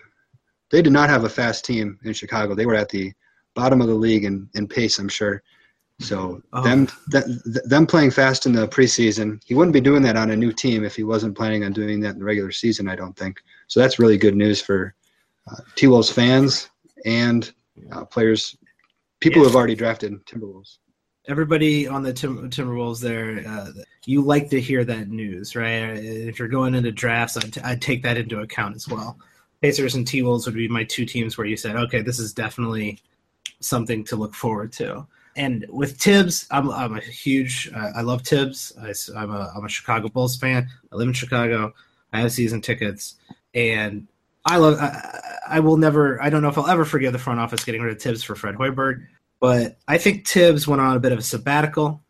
They did not have a fast team in Chicago. They were at the bottom of the league in, in pace, I'm sure. So oh. them th- them playing fast in the preseason, he wouldn't be doing that on a new team if he wasn't planning on doing that in the regular season. I don't think. So that's really good news for uh, T Wolves fans and uh, players, people yeah. who have already drafted Timberwolves. Everybody on the Tim- Timberwolves there, uh, you like to hear that news, right? If you're going into drafts, I'd, t- I'd take that into account as well. Pacers and T Wolves would be my two teams where you said, okay, this is definitely something to look forward to. And with Thibs, I'm, I'm a huge. Uh, I love Thibs. I, am a I'm a Chicago Bulls fan. I live in Chicago. I have season tickets, and I love. I, I will never. I don't know if I'll ever forgive the front office getting rid of Thibs for Fred Hoiberg, but I think Thibs went on a bit of a sabbatical.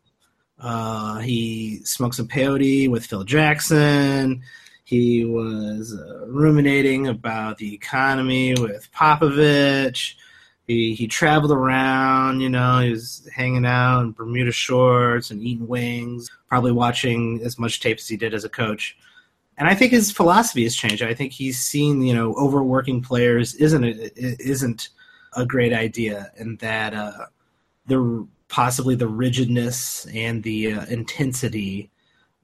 Uh, he smoked some peyote with Phil Jackson. He was uh, ruminating about the economy with Popovich he he traveled around, you know, he was hanging out in Bermuda shorts and eating wings, probably watching as much tape as he did as a coach. And I think his philosophy has changed. I think he's seen, you know, overworking players isn't a, isn't a great idea, and that uh, the possibly the rigidness and the uh, intensity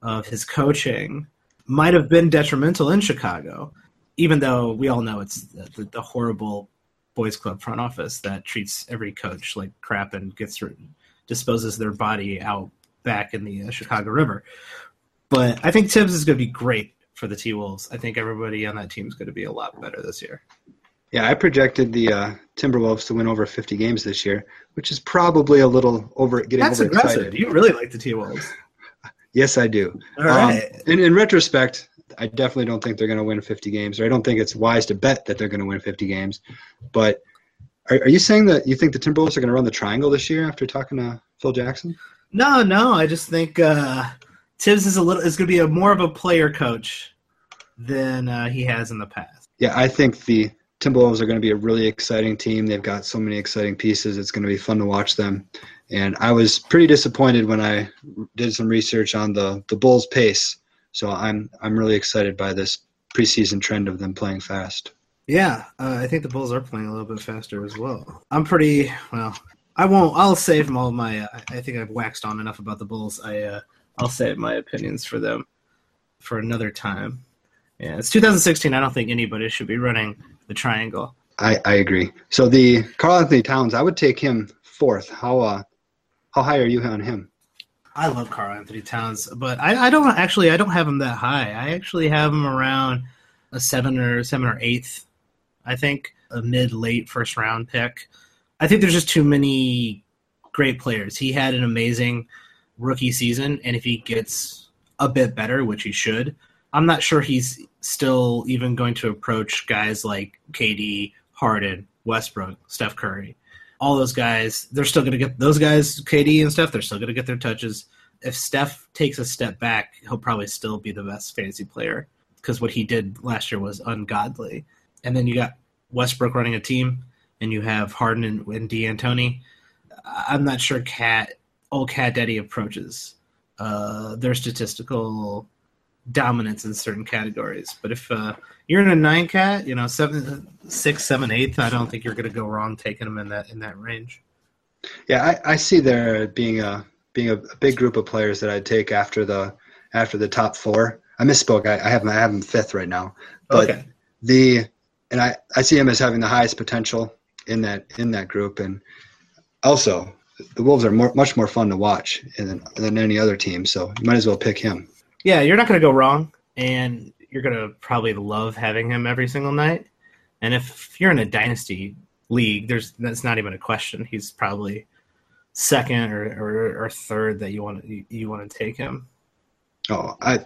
of his coaching might have been detrimental in Chicago, even though we all know it's the, the horrible boys club front office that treats every coach like crap and gets disposes their body out back in the uh, Chicago River. But I think Thibs is going to be great for the T Wolves. I think everybody on that team is going to be a lot better this year. Yeah, I projected the uh, Timberwolves to win over 50 games this year, which is probably a little over getting That's overexcited. aggressive. You really like the T Wolves. Yes, I do. All right. Um, in, in retrospect, I definitely don't think they're going to win 50 games, or I don't think it's wise to bet that they're going to win 50 games. But are, are you saying that you think the Timberwolves are going to run the triangle this year after talking to Phil Jackson? no, no. I just think uh, Thibs is a little is going to be a more of a player coach than uh, he has in the past. Yeah, I think the Timberwolves are going to be a really exciting team. They've got so many exciting pieces. It's going to be fun to watch them. And I was pretty disappointed when I did some research on the the Bulls' pace. So I'm I'm really excited by this preseason trend of them playing fast. Yeah, uh, I think the Bulls are playing a little bit faster as well. I'm pretty well. I won't. I'll save all my. Uh, I think I've waxed on enough about the Bulls. I uh, I'll save my opinions for them for another time. Yeah, it's 2016. I don't think anybody should be running the triangle. I, I agree. So the Karl-Anthony Towns, I would take him fourth. How uh how high are you on him? I love Karl-Anthony Towns, but I, I don't actually. I don't have him that high. I actually have him around a seven or seven or eighth. I think a mid late first round pick. I think there's just too many great players. He had an amazing rookie season, and if he gets a bit better, which he should, I'm not sure he's still even going to approach guys like KD, Harden, Westbrook, Steph Curry. All those guys, they're still going to get those guys, KD and Steph, they're still going to get their touches. If Steph takes a step back, he'll probably still be the best fantasy player because what he did last year was ungodly. And then you got Westbrook running a team, and you have Harden and, and D'Antoni. I'm not sure Cat old Cat Daddy approaches uh, their statistical dominance in certain categories. But if uh, you're in a nine cat, you know seven, six, seven, eighth, I don't think you're going to go wrong taking them in that in that range. Yeah, I, I see there being a being a, a big group of players that I'd take after the after the top four. I misspoke. I, I have I have him fifth right now. But okay. the and I, I see him as having the highest potential in that in that group and also the Wolves are more, much more fun to watch than, than any other team, so you might as well pick him. Yeah, you're not going to go wrong, and you're going to probably love having him every single night. And if you're in a dynasty league, there's that's not even a question. He's probably second or, or, or third that you want to you, you want to take him. Oh, I,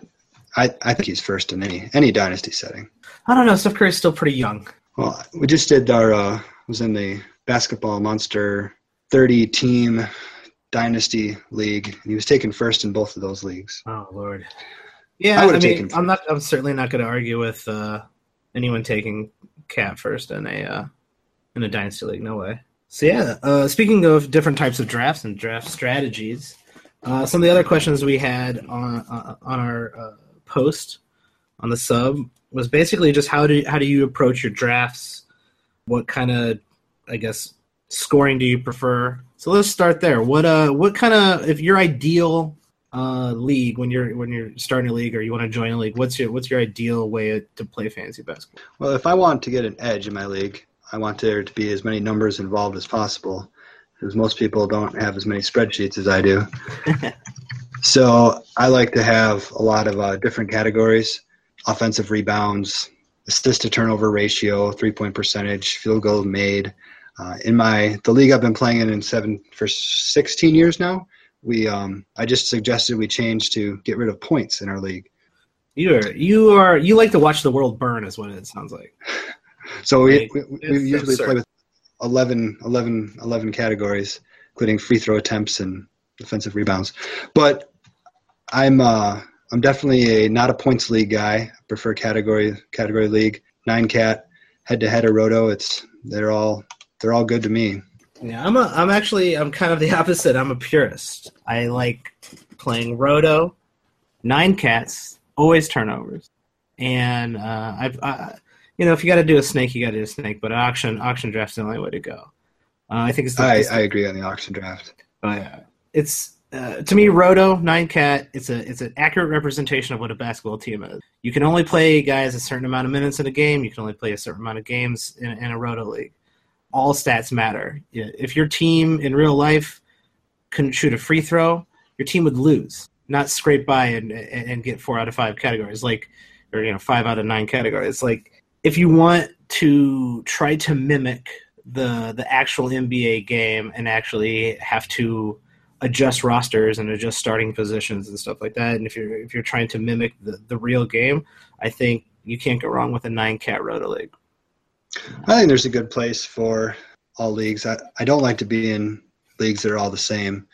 I I think he's first in any any dynasty setting. I don't know. Steph Curry's still pretty young. Well, we just did our uh, was in the basketball monster 30 team dynasty league, and he was taken first in both of those leagues. Oh Lord. Yeah, I I, mean, taken I'm not. I'm certainly not going to argue with uh, anyone taking Cat first in a uh, in a dynasty league. No way. So yeah. Uh, speaking of different types of drafts and draft strategies, uh, some of the other questions we had on uh, on our uh, post on the sub was basically just how do how do you approach your drafts? What kind of I guess scoring do you prefer? So let's start there. What uh what kind of if your ideal uh league when you're when you're starting a league or you want to join a league, what's your what's your ideal way to play fantasy basketball? Well, if I want to get an edge in my league, I want there to be as many numbers involved as possible, because most people don't have as many spreadsheets as I do. so I like to have a lot of uh, different categories: offensive rebounds, assist to turnover ratio, three point percentage, field goal made. Uh, in my the league I've been playing in in seven for 16 years now, we um, I just suggested we change to get rid of points in our league. You are you are you like to watch the world burn is what it sounds like. So we, Right. we, we It's usually absurd. play with 11, 11, 11 categories, including free throw attempts and defensive rebounds. But I'm uh, I'm definitely a not a points league guy. I prefer category category league. Nine cat head to head or roto. It's they're all they're all good to me. Yeah, I'm a I'm actually I'm kind of the opposite. I'm a purist. I like playing roto, nine cats, always turnovers, and uh, I've I, you know if you got to do a snake, you got to do a snake. But auction auction draft's the only way to go. Uh, I think it's the, I, I agree on the auction draft. uh, it's uh, to me roto nine cat. It's a it's an accurate representation of what a basketball team is. You can only play guys a certain amount of minutes in a game. You can only play a certain amount of games in, in a roto league. All stats matter. If your team in real life couldn't shoot a free throw, your team would lose, not scrape by and and get four out of five categories, like or you know five out of nine categories. Like if you want to try to mimic the the actual NBA game and actually have to adjust rosters and adjust starting positions and stuff like that. And if you're if you're trying to mimic the, the real game, I think you can't go wrong with a nine cat roto league. I think there's a good place for all leagues. I, I don't like to be in leagues that are all the same.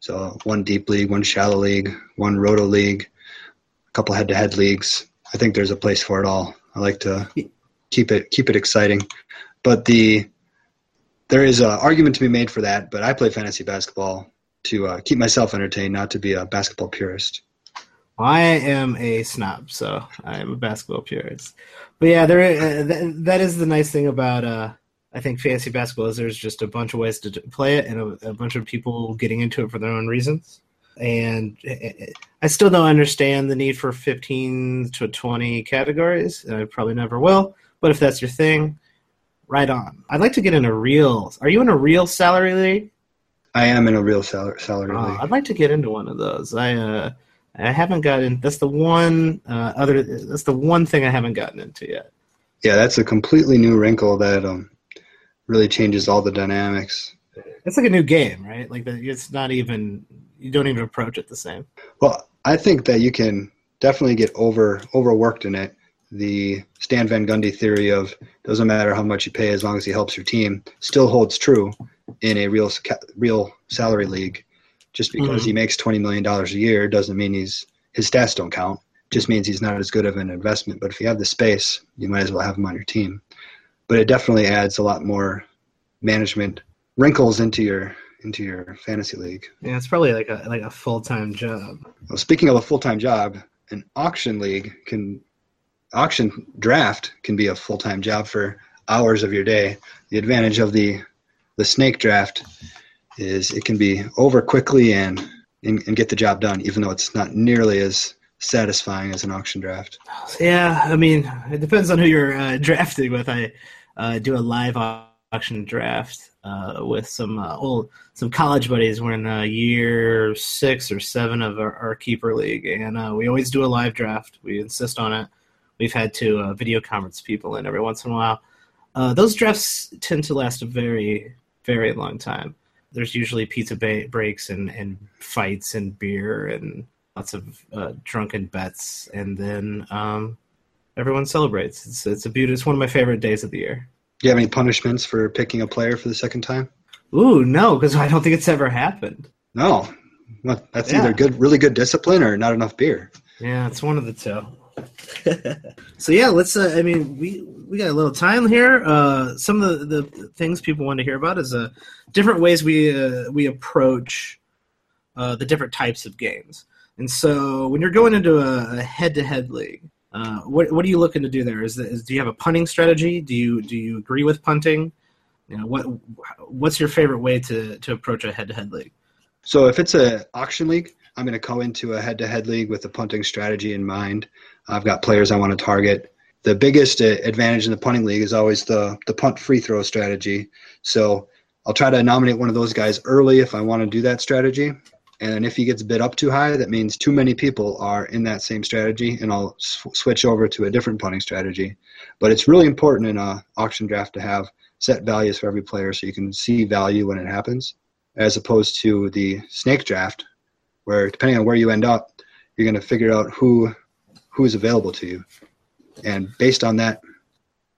So one deep league, one shallow league, one roto league, a couple head to head leagues. I think there's a place for it all. I like to keep it keep it exciting. But the there is an argument to be made for that. But I play fantasy basketball to uh, keep myself entertained, not to be a basketball purist. I am a snob, so I am a basketball purist. But yeah, there uh, th- that is the nice thing about uh, I think fantasy basketball is there's just a bunch of ways to play it, and a, a bunch of people getting into it for their own reasons. And I still don't understand the need for 15 to 20 categories. I probably never will. But if that's your thing, right on. I'd like to get in a real. Are you in a real salary league? I am in a real salary salary Uh, league. I'd like to get into one of those. I uh, I haven't gotten. That's the one uh, other. That's the one thing I haven't gotten into yet. Yeah, that's a completely new wrinkle that um, really changes all the dynamics. It's like a new game, right? Like it's not even. You don't even approach it the same. Well, I think that you can definitely get over overworked in it. The Stan Van Gundy theory of doesn't matter how much you pay as long as he helps your team still holds true in a real real salary league. Just because Mhm. he makes twenty million dollars a year doesn't mean he's his stats don't count. Just means he's not as good of an investment. But if you have the space, you might as well have him on your team. But it definitely adds a lot more management wrinkles into your into your fantasy league. Yeah, it's probably like a like a full time job. Well, speaking of a full time job, an auction league can auction draft can be a full time job for hours of your day. The advantage of the the snake draft is it can be over quickly and and, and get the job done, even though it's not nearly as satisfying as an auction draft. Yeah, I mean, it depends on who you're uh, drafting with. I uh, do a live auction draft uh, with some uh, old some college buddies. We're in uh, year six or seven of our, our keeper league, and uh, we always do a live draft. We insist on it. We've had to uh, video conference people in every once in a while. Those drafts tend to last a very, very long time. There's usually pizza ba- breaks and, and fights and beer and lots of uh, drunken bets, and then um, everyone celebrates. It's it's a beauty. It's one of my favorite days of the year. Do you have any punishments for picking a player for the second time? Ooh, no, because I don't think it's ever happened. No. Well, that's Yeah. either good, really good discipline or not enough beer. Yeah, it's one of the two. so yeah, let's. Uh, I mean, we we got a little time here. Uh, some of the, the things people want to hear about is uh, different ways we uh, we approach uh, the different types of games. And so, when you're going into a, a head-to-head league, uh, what what are you looking to do there? Is, is do you have a punting strategy? Do you do you agree with punting? You know, what what's your favorite way to to approach a head-to-head league? So if it's a auction league, I'm going to go into a head-to-head league with a punting strategy in mind. I've got players I want to target. The biggest uh, advantage in the punting league is always the the punt free throw strategy. So I'll try to nominate one of those guys early if I want to do that strategy. And if he gets bid up too high, that means too many people are in that same strategy, and I'll sw- switch over to a different punting strategy. But it's really important in a auction draft to have set values for every player so you can see value when it happens as opposed to the snake draft, where depending on where you end up, you're going to figure out who who is available to you, and based on that,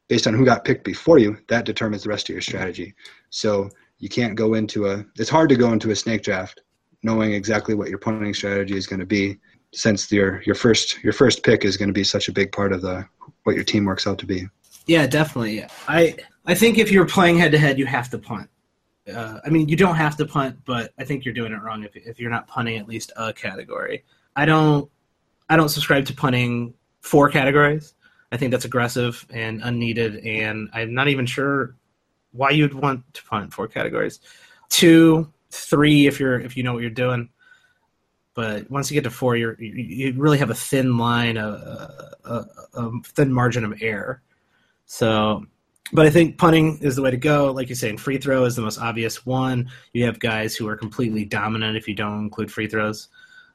based on who got picked before you, that determines the rest of your strategy. So you can't go into a. It's hard to go into a snake draft knowing exactly what your punting strategy is going to be, since your your first your first pick is going to be such a big part of the what your team works out to be. Yeah, definitely. I I think if you're playing head to head, you have to punt. Uh, I mean, you don't have to punt, but I think you're doing it wrong if if you're not punting at least a category. I don't I don't subscribe to punting four categories. I think that's aggressive and unneeded, and I'm not even sure why you'd want to punt four categories. Two, three, if you're if you know what you're doing. But once you get to four, you're you, really have a thin line, a, a, a thin margin of error. So, but I think punting is the way to go. Like you're saying, free throw is the most obvious one. You have guys who are completely dominant if you don't include free throws.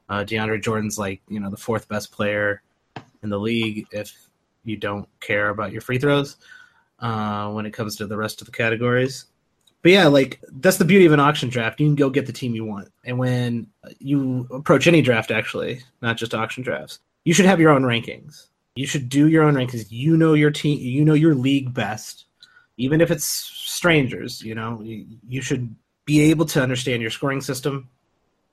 Uh, DeAndre Jordan's like you know the fourth best player in the league if you don't care about your free throws uh, when it comes to the rest of the categories. But yeah, like that's the beauty of an auction draft. You can go get the team you want, and when you approach any draft, actually, not just auction drafts, you should have your own rankings. You should do your own rankings. You know your team. You know your league best, even if it's strangers. You know you, you should be able to understand your scoring system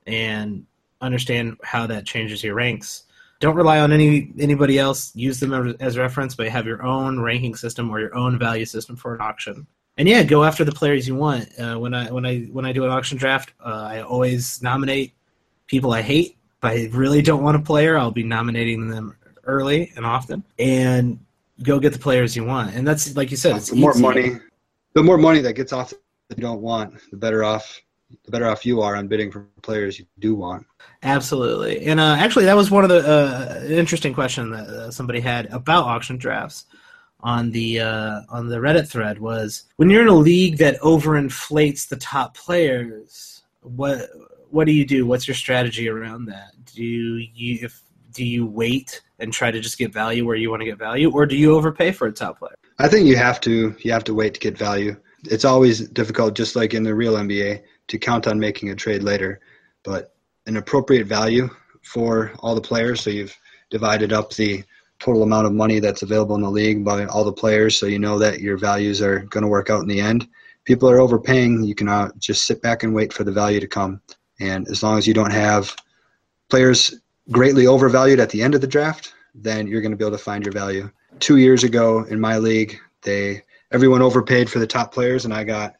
and understand how that changes your ranks don't rely on any anybody else. Use them as reference, but have your own ranking system or your own value system for an auction. And yeah, go after the players you want. Uh, when I when I when I do an auction draft, uh, I always nominate people I hate. If I really don't want a player, I'll be nominating them early and often, and go get the players you want. And that's like you said, it's the more money, the more money that gets off that you don't want, the better off the better off you are on bidding for players you do want. Absolutely, and uh, actually, that was one of the uh, interesting question that uh, somebody had about auction drafts on the uh, on the Reddit thread was when you're in a league that overinflates the top players, what what do you do? What's your strategy around that? Do you if do you wait and try to just get value where you want to get value, or do you overpay for a top player? I think you have to you have to wait to get value. It's always difficult, just like in the real NBA to count on making a trade later, but an appropriate value for all the players. So you've divided up the total amount of money that's available in the league by all the players, so you know that your values are going to work out in the end. People are overpaying. You can uh, just sit back and wait for the value to come. And as long as you don't have players greatly overvalued at the end of the draft, then you're going to be able to find your value. Two years ago in my league, they everyone overpaid for the top players, and I got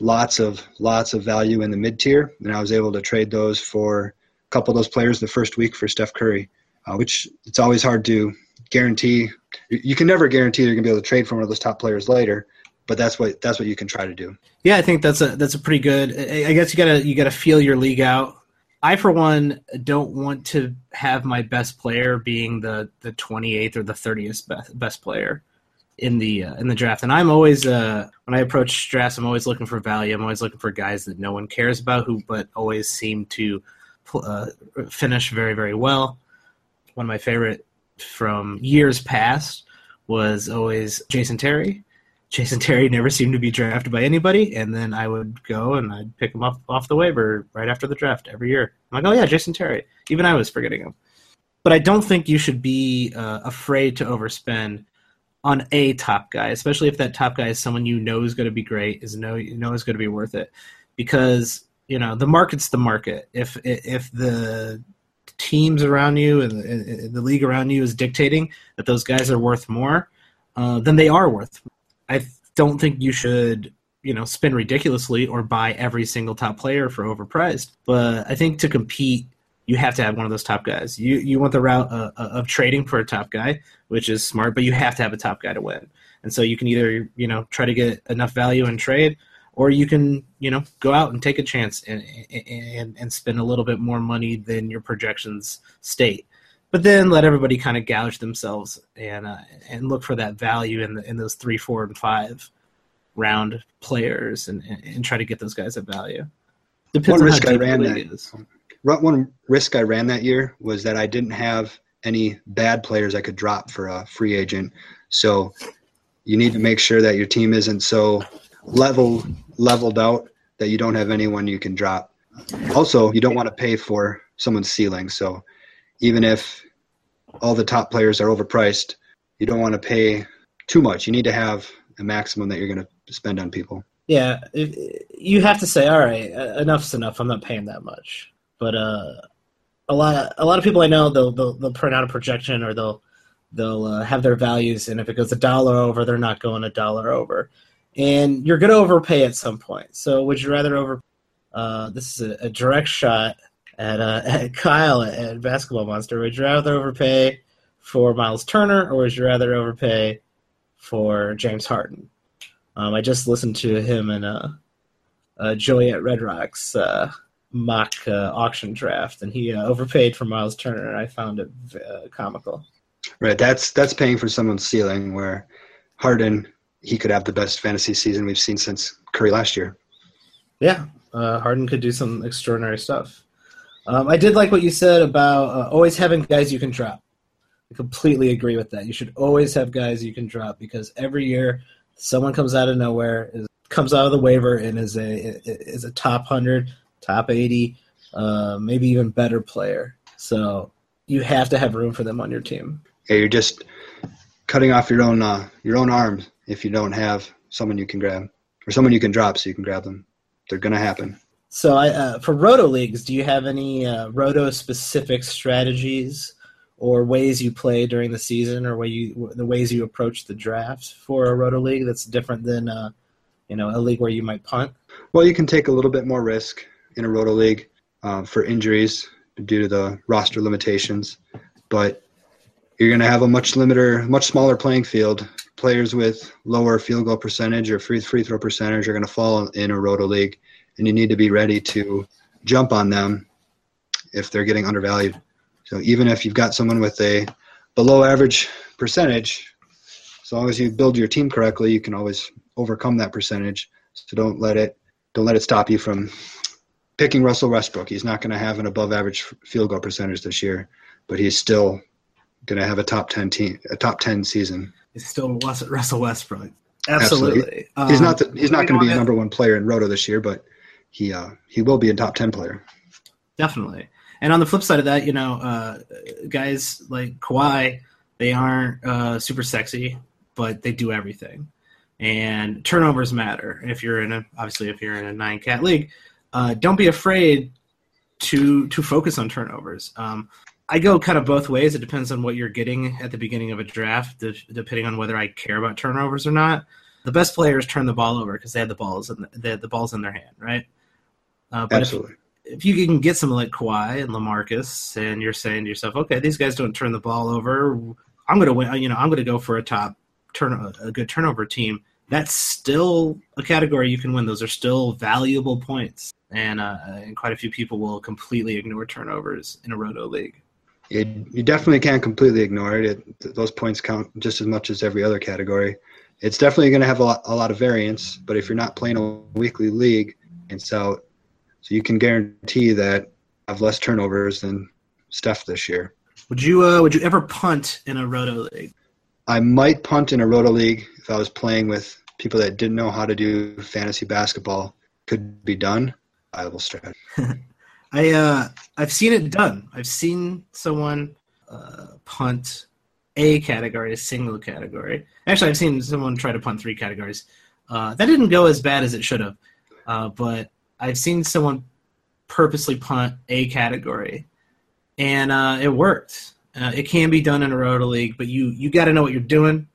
lots of lots of value in the mid tier, and I was able to trade those for a couple of those players the first week for Steph Curry, uh, which it's always hard to guarantee. You can never guarantee you're going to be able to trade for one of those top players later, but that's what that's what you can try to do. Yeah, I think that's a that's a pretty good. I guess you gotta you gotta feel your league out. I, for one, don't want to have my best player being the the 28th or the 30th best, best player in the uh, in the draft. And I'm always uh, when I approach drafts, I'm always looking for value. I'm always looking for guys that no one cares about who, but always seem to uh, finish very very well. One of my favorite from years past was always Jason Terry. Jason Terry never seemed to be drafted by anybody, and then I would go and I'd pick him up off the waiver right after the draft every year. I'm like, oh yeah, Jason Terry. Even I was forgetting him. But I don't think you should be uh, afraid to overspend on a top guy, especially if that top guy is someone you know is going to be great, is know you know is going to be worth it, because you know the market's the market. If if the teams around you and the, league around you is dictating that those guys are worth more, uh, then they are worth. I don't think you should you know spend ridiculously or buy every single top player for overpriced. But I think to compete you have to have one of those top guys. You you want the route uh, uh, of trading for a top guy, which is smart, but you have to have a top guy to win. And so you can either you know try to get enough value in trade, or you can you know go out and take a chance and and and spend a little bit more money than your projections state. But then let everybody kind of gouge themselves and uh, and look for that value in the, in those three, four, and five round players and, and try to get those guys at value. Depends One risk I ran that. Is one risk I ran that year was that I didn't have any bad players I could drop for a free agent. So you need to make sure that your team isn't so level leveled out that you don't have anyone you can drop. Also, you don't want to pay for someone's ceiling. So even if all the top players are overpriced, you don't want to pay too much. You need to have a maximum that you're going to spend on people. Yeah, you have to say, all right, enough's enough. I'm not paying that much. But uh, a lot of a lot of people I know they'll they'll, they'll print out a projection or they'll they'll uh, have their values, and if it goes a dollar over, they're not going a dollar over, and you're going to overpay at some point. So would you rather over? Uh, this is a, a, direct shot at, uh, at Kyle at, at Basketball Monster. Would you rather overpay for Myles Turner, or would you rather overpay for James Harden? Um, I just listened to him and uh, uh, Joey at Red Rocks uh, mock uh, auction draft, and he uh, overpaid for Myles Turner, and I found it uh, comical. Right, that's that's paying for someone's ceiling. Where Harden, he could have the best fantasy season we've seen since Curry last year. Yeah, uh, Harden could do some extraordinary stuff. Um, I did like what you said about uh, always having guys you can drop. I completely agree with that. You should always have guys you can drop because every year someone comes out of nowhere, is, comes out of the waiver, and is a is a top hundred, top eighty, uh, maybe even better player. So you have to have room for them on your team. Yeah, you're just cutting off your own uh, your own arms if you don't have someone you can grab or someone you can drop so you can grab them. They're gonna happen. So, I, uh, for roto leagues, do you have any uh, roto specific strategies or ways you play during the season, or way you the ways you approach the draft for a roto league that's different than uh, you know a league where you might punt? Well, you can take a little bit more risk in a roto league uh, for injuries due to the roster limitations, but you're going to have a much limiter, much smaller playing field. Players with lower field goal percentage or free free throw percentage are going to fall in a roto league and you need to be ready to jump on them if they're getting undervalued. So even if you've got someone with a below average percentage, as long as you build your team correctly, you can always overcome that percentage. So don't let it don't let it stop you from picking Russell Westbrook. He's not going to have an above average field goal percentage this year, but he's still going to have a top 10 team a top 10 season. He's still Russell Westbrook. Absolutely. Absolutely. He's not the, he's not going to be the number one player in Roto this year, but he uh, he will be a top ten player. Definitely. And on the flip side of that, you know, uh, guys like Kawhi, they aren't uh, super sexy, but they do everything. And turnovers matter. If you're in a obviously if you're in a nine cat league, uh, don't be afraid to to focus on turnovers. Um, I go kind of both ways. It depends on what you're getting at the beginning of a draft, depending on whether I care about turnovers or not. The best players turn the ball over because they have the balls and the, the balls in their hand, right? Uh, but Absolutely. If, if you can get someone like Kawhi and LaMarcus, and you're saying to yourself, okay, these guys don't turn the ball over, I'm going to win. You know, I'm going to go for a top turn, a good turnover team. That's still a category you can win. Those are still valuable points, and uh, and quite a few people will completely ignore turnovers in a roto league. You, you definitely can't completely ignore it. it. Those points count just as much as every other category. It's definitely going to have a lot, a lot of variance, but if you're not playing a weekly league, and so so you can guarantee that I have less turnovers than Steph this year. Would you uh, would you ever punt in a roto league? I might punt in a roto league if I was playing with people that didn't know how to do fantasy basketball. Could be done. Viable strategy. I uh, I've seen it done. I've seen someone uh, punt a category, a single category. Actually, I've seen someone try to punt three categories. Uh, that didn't go as bad as it should have, uh, but I've seen someone purposely punt a category, and uh, it worked. Uh, it can be done in a roto league, but you you got to know what you're doing,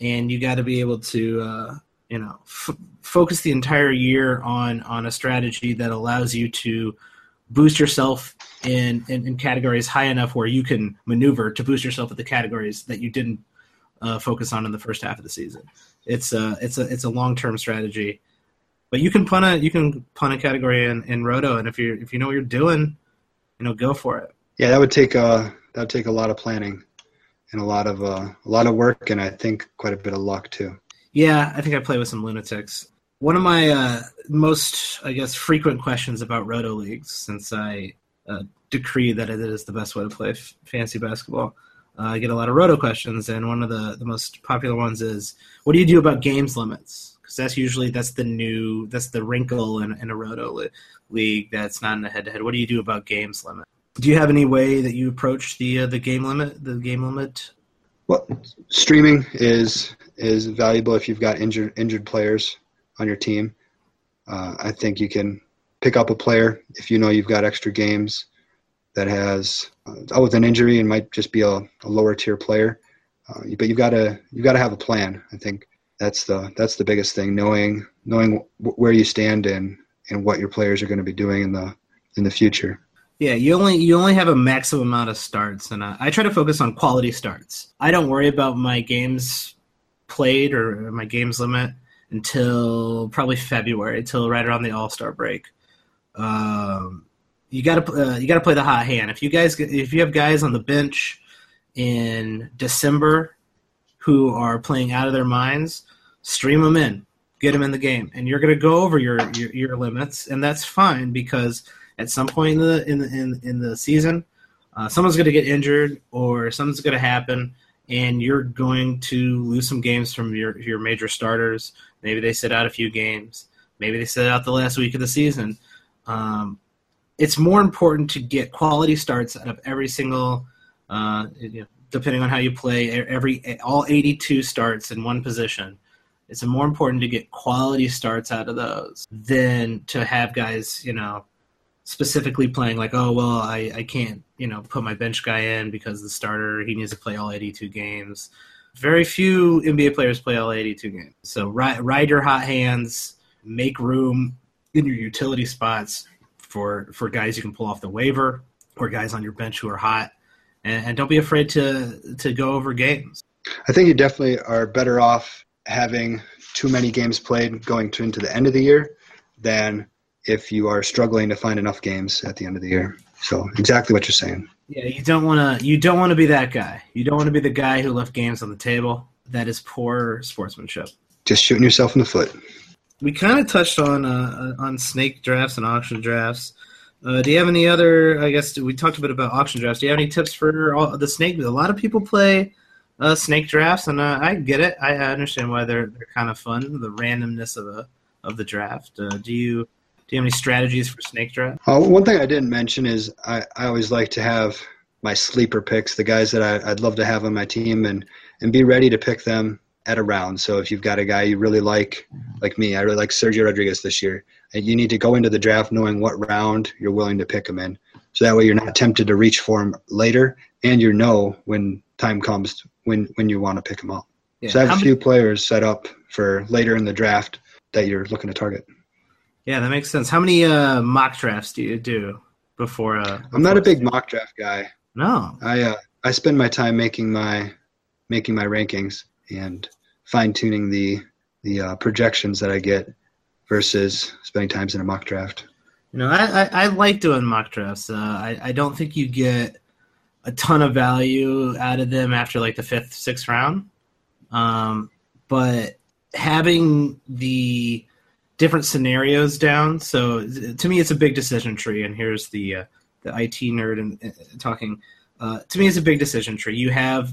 and you got to be able to uh, you know f- focus the entire year on on a strategy that allows you to boost yourself in, in, in categories high enough where you can maneuver to boost yourself at the categories that you didn't uh, focus on in the first half of the season. It's a it's a it's a long term strategy, but you can punt a you can punt a category in, in roto, and if you if you know what you're doing, you know, go for it. Yeah, that would take uh that would take a lot of planning and a lot of uh, a lot of work, and I think quite a bit of luck too. Yeah, I think I play with some lunatics. One of my uh, most, I guess, frequent questions about roto leagues, since I uh, decree that it is the best way to play f- basketball, uh, I get a lot of roto questions, and one of the, the most popular ones is, "What do you do about games limits?" because that's usually that's the new that's the wrinkle in, in a roto li- league that's not in the head to head. What do you do about games limit? Do you have any way that you approach the uh, the game limit? The game limit. Well, streaming is is valuable if you've got injured injured players on your team. Uh, I think you can pick up a player if you know you've got extra games that has uh, with an injury and might just be a, a lower tier player. Uh, but you've got to you've got to have a plan. I think that's the that's the biggest thing knowing knowing where you stand and and what your players are going to be doing in the in the future yeah you only you only have a maximum amount of starts and I, I try to focus on quality starts. I don't worry about my games played or my games limit until probably february until right around the all-star break. Um, you got to uh, you got to play the hot hand. If you guys if you have guys on the bench in december who are playing out of their minds, stream them in, get them in the game, and you're to go over your, your, your limits, and that's fine because at some point in the in in, in the season, uh, someone's going to get injured or something's going to happen, and you're going to lose some games from your your major starters. Maybe they sit out a few games. Maybe they sit out the last week of the season. Um, it's more important to get quality starts out of every single, uh, you know, depending on how you play, every all 82 starts in one position. It's more important to get quality starts out of those than to have guys, you know, specifically playing like, oh well, I, I can't, you know, put my bench guy in because the starter he needs to play all 82 games. Very few NBA players play all 82 games. So ride, ride your hot hands, make room in your utility spots for for guys you can pull off the waiver or guys on your bench who are hot, and, and don't be afraid to to go over games. I think you definitely are better off having too many games played going to, into the end of the year than if you are struggling to find enough games at the end of the year. So exactly what you're saying. Yeah, you don't want to you don't want to be that guy. You don't want to be the guy who left games on the table. That is poor sportsmanship. Just shooting yourself in the foot we kind of touched on uh, on snake drafts and auction drafts. Uh, do you have any other? I guess we talked a bit about auction drafts. Do you have any tips for all, the snake? A lot of people play uh, snake drafts, and uh, I get it. I understand why they're they're kind of fun. The randomness of the of the draft. Uh, do you do you have any strategies for snake draft? Uh, one thing I didn't mention is I, I always like to have my sleeper picks, the guys that I, I'd love to have on my team, and and be ready to pick them at a round. So if you've got a guy you really like, like me, I really like Sergio Rodriguez this year, and you need to go into the draft knowing what round you're willing to pick him in. So that way you're not tempted to reach for him later, and you know when time comes when when you want to pick him up. Yeah. So I have How a few many- players set up for later in the draft that you're looking to target. Yeah, that makes sense. How many uh, mock drafts do you do before? Uh, before I'm not a big mock draft guy. No, I uh, I spend my time making my making my rankings and fine tuning the the uh, projections that I get versus spending times in a mock draft. You know, I, I, I like doing mock drafts. Uh, I, I don't think you get a ton of value out of them after like the fifth, sixth round. Um, but having the different scenarios down, so to me, it's a big decision tree. And here's the uh, the IT nerd and uh, talking. Uh, to me, it's a big decision tree. You have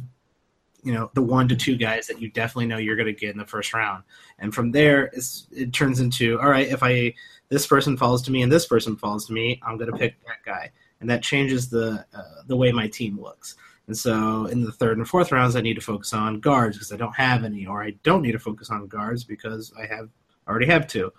you know the one to two guys that you definitely know you're going to get in the first round and from there it turns into all right if i this person falls to me and this person falls to me i'm going to pick that guy and that changes the uh, the way my team looks and so in the third and fourth rounds i need to focus on guards because i don't have any or i don't need to focus on guards because i have already have two.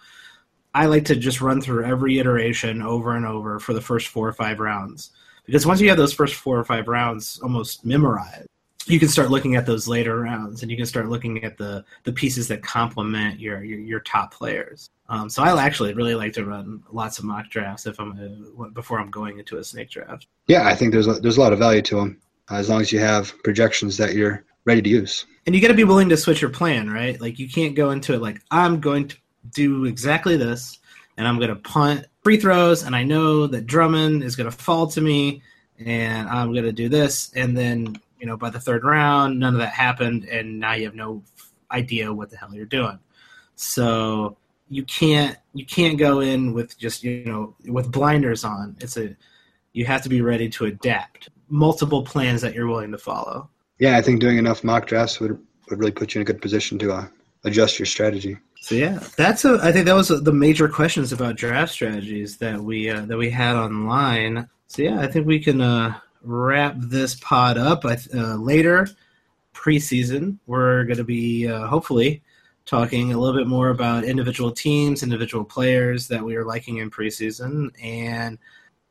I like to just run through every iteration over and over for the first four or five rounds. Because once you have those first four or five rounds almost memorized you can start looking at those later rounds and you can start looking at the the pieces that complement your your, your top players. Um, so i actually really like to run lots of mock drafts if i'm uh, before i'm going into a snake draft. Yeah i think there's a, there's a lot of value to them uh, as long as you have projections that you're ready to use and you got to be willing to switch your plan right like you can't go into it like i'm going to do exactly this and i'm going to punt free throws and i know that drummond is going to fall to me and i'm going to do this and then you know, by the third round, none of that happened, and now you have no idea what the hell you're doing. So you can't you can't go in with just you know with blinders on. It's a you have to be ready to adapt. Multiple plans that you're willing to follow. Yeah, I think doing enough mock drafts would would really put you in a good position to uh, adjust your strategy. So yeah, that's a. I think that was the major questions about draft strategies that we uh, that we had online. So yeah, I think we can uh, wrap this pod up. Uh, later, preseason, we're going to be uh, hopefully talking a little bit more about individual teams, individual players that we are liking in preseason, and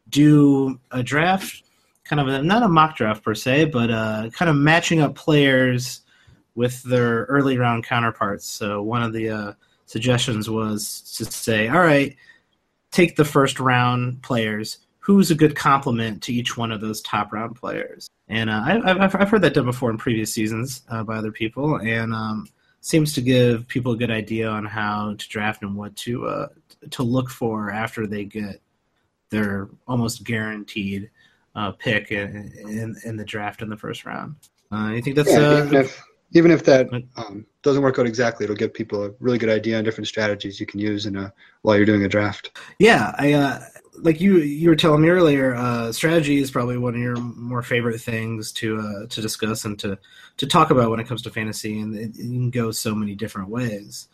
do a draft, kind of a, not a mock draft per se, but uh, kind of matching up players with their early round counterparts. So one of the uh, suggestions was to say, all right, take the first round players who's a good complement to each one of those top round players. And uh, I, have I've heard that done before in previous seasons uh, by other people, and um, seems to give people a good idea on how to draft and what to uh, to look for after they get their almost guaranteed uh, pick in, in, in the draft in the first round. Uh, you think that's yeah, uh, even if even if that um, doesn't work out exactly, it'll give people a really good idea on different strategies you can use in a, while you're doing a draft. Yeah, I like you you were telling me earlier, uh, strategy is probably one of your more favorite things to uh, to discuss and to to talk about when it comes to fantasy, and it, it can go so many different ways.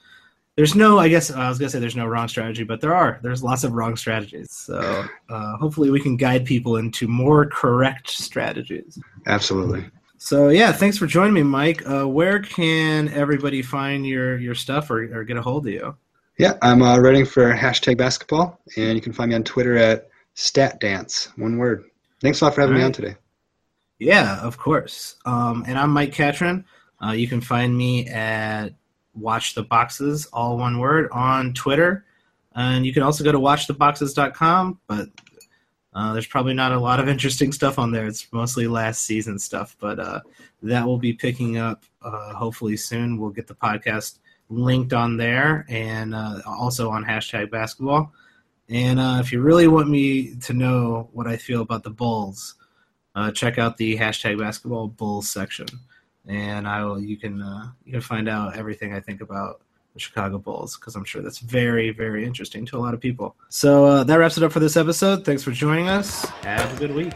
There's no, I guess I was gonna say there's no wrong strategy, but there are. There's lots of wrong strategies. So uh, hopefully we can guide people into more correct strategies. Absolutely. So yeah, thanks for joining me, Mike. Uh, where can everybody find your your stuff or, or get a hold of you? Yeah, I'm uh, writing for hashtag basketball, and you can find me on Twitter at statdance. One word. Thanks a lot for having All me on today. Yeah, of course. Um, and I'm Mike Catron. Uh, you can find me at Watch the Boxes, all one word, on Twitter. And you can also go to watchtheboxes.com, but uh, there's probably not a lot of interesting stuff on there. It's mostly last season stuff, but uh, that will be picking up uh, hopefully soon. We'll get the podcast linked on there and uh, also on hashtag basketball. And uh, if you really want me to know what I feel about the Bulls, uh, check out the hashtag basketball bulls section and i will you can uh, you can find out everything i think about the chicago bulls because i'm sure that's very very interesting to a lot of people. So uh, that wraps it up for this episode. Thanks for joining us. Have a good week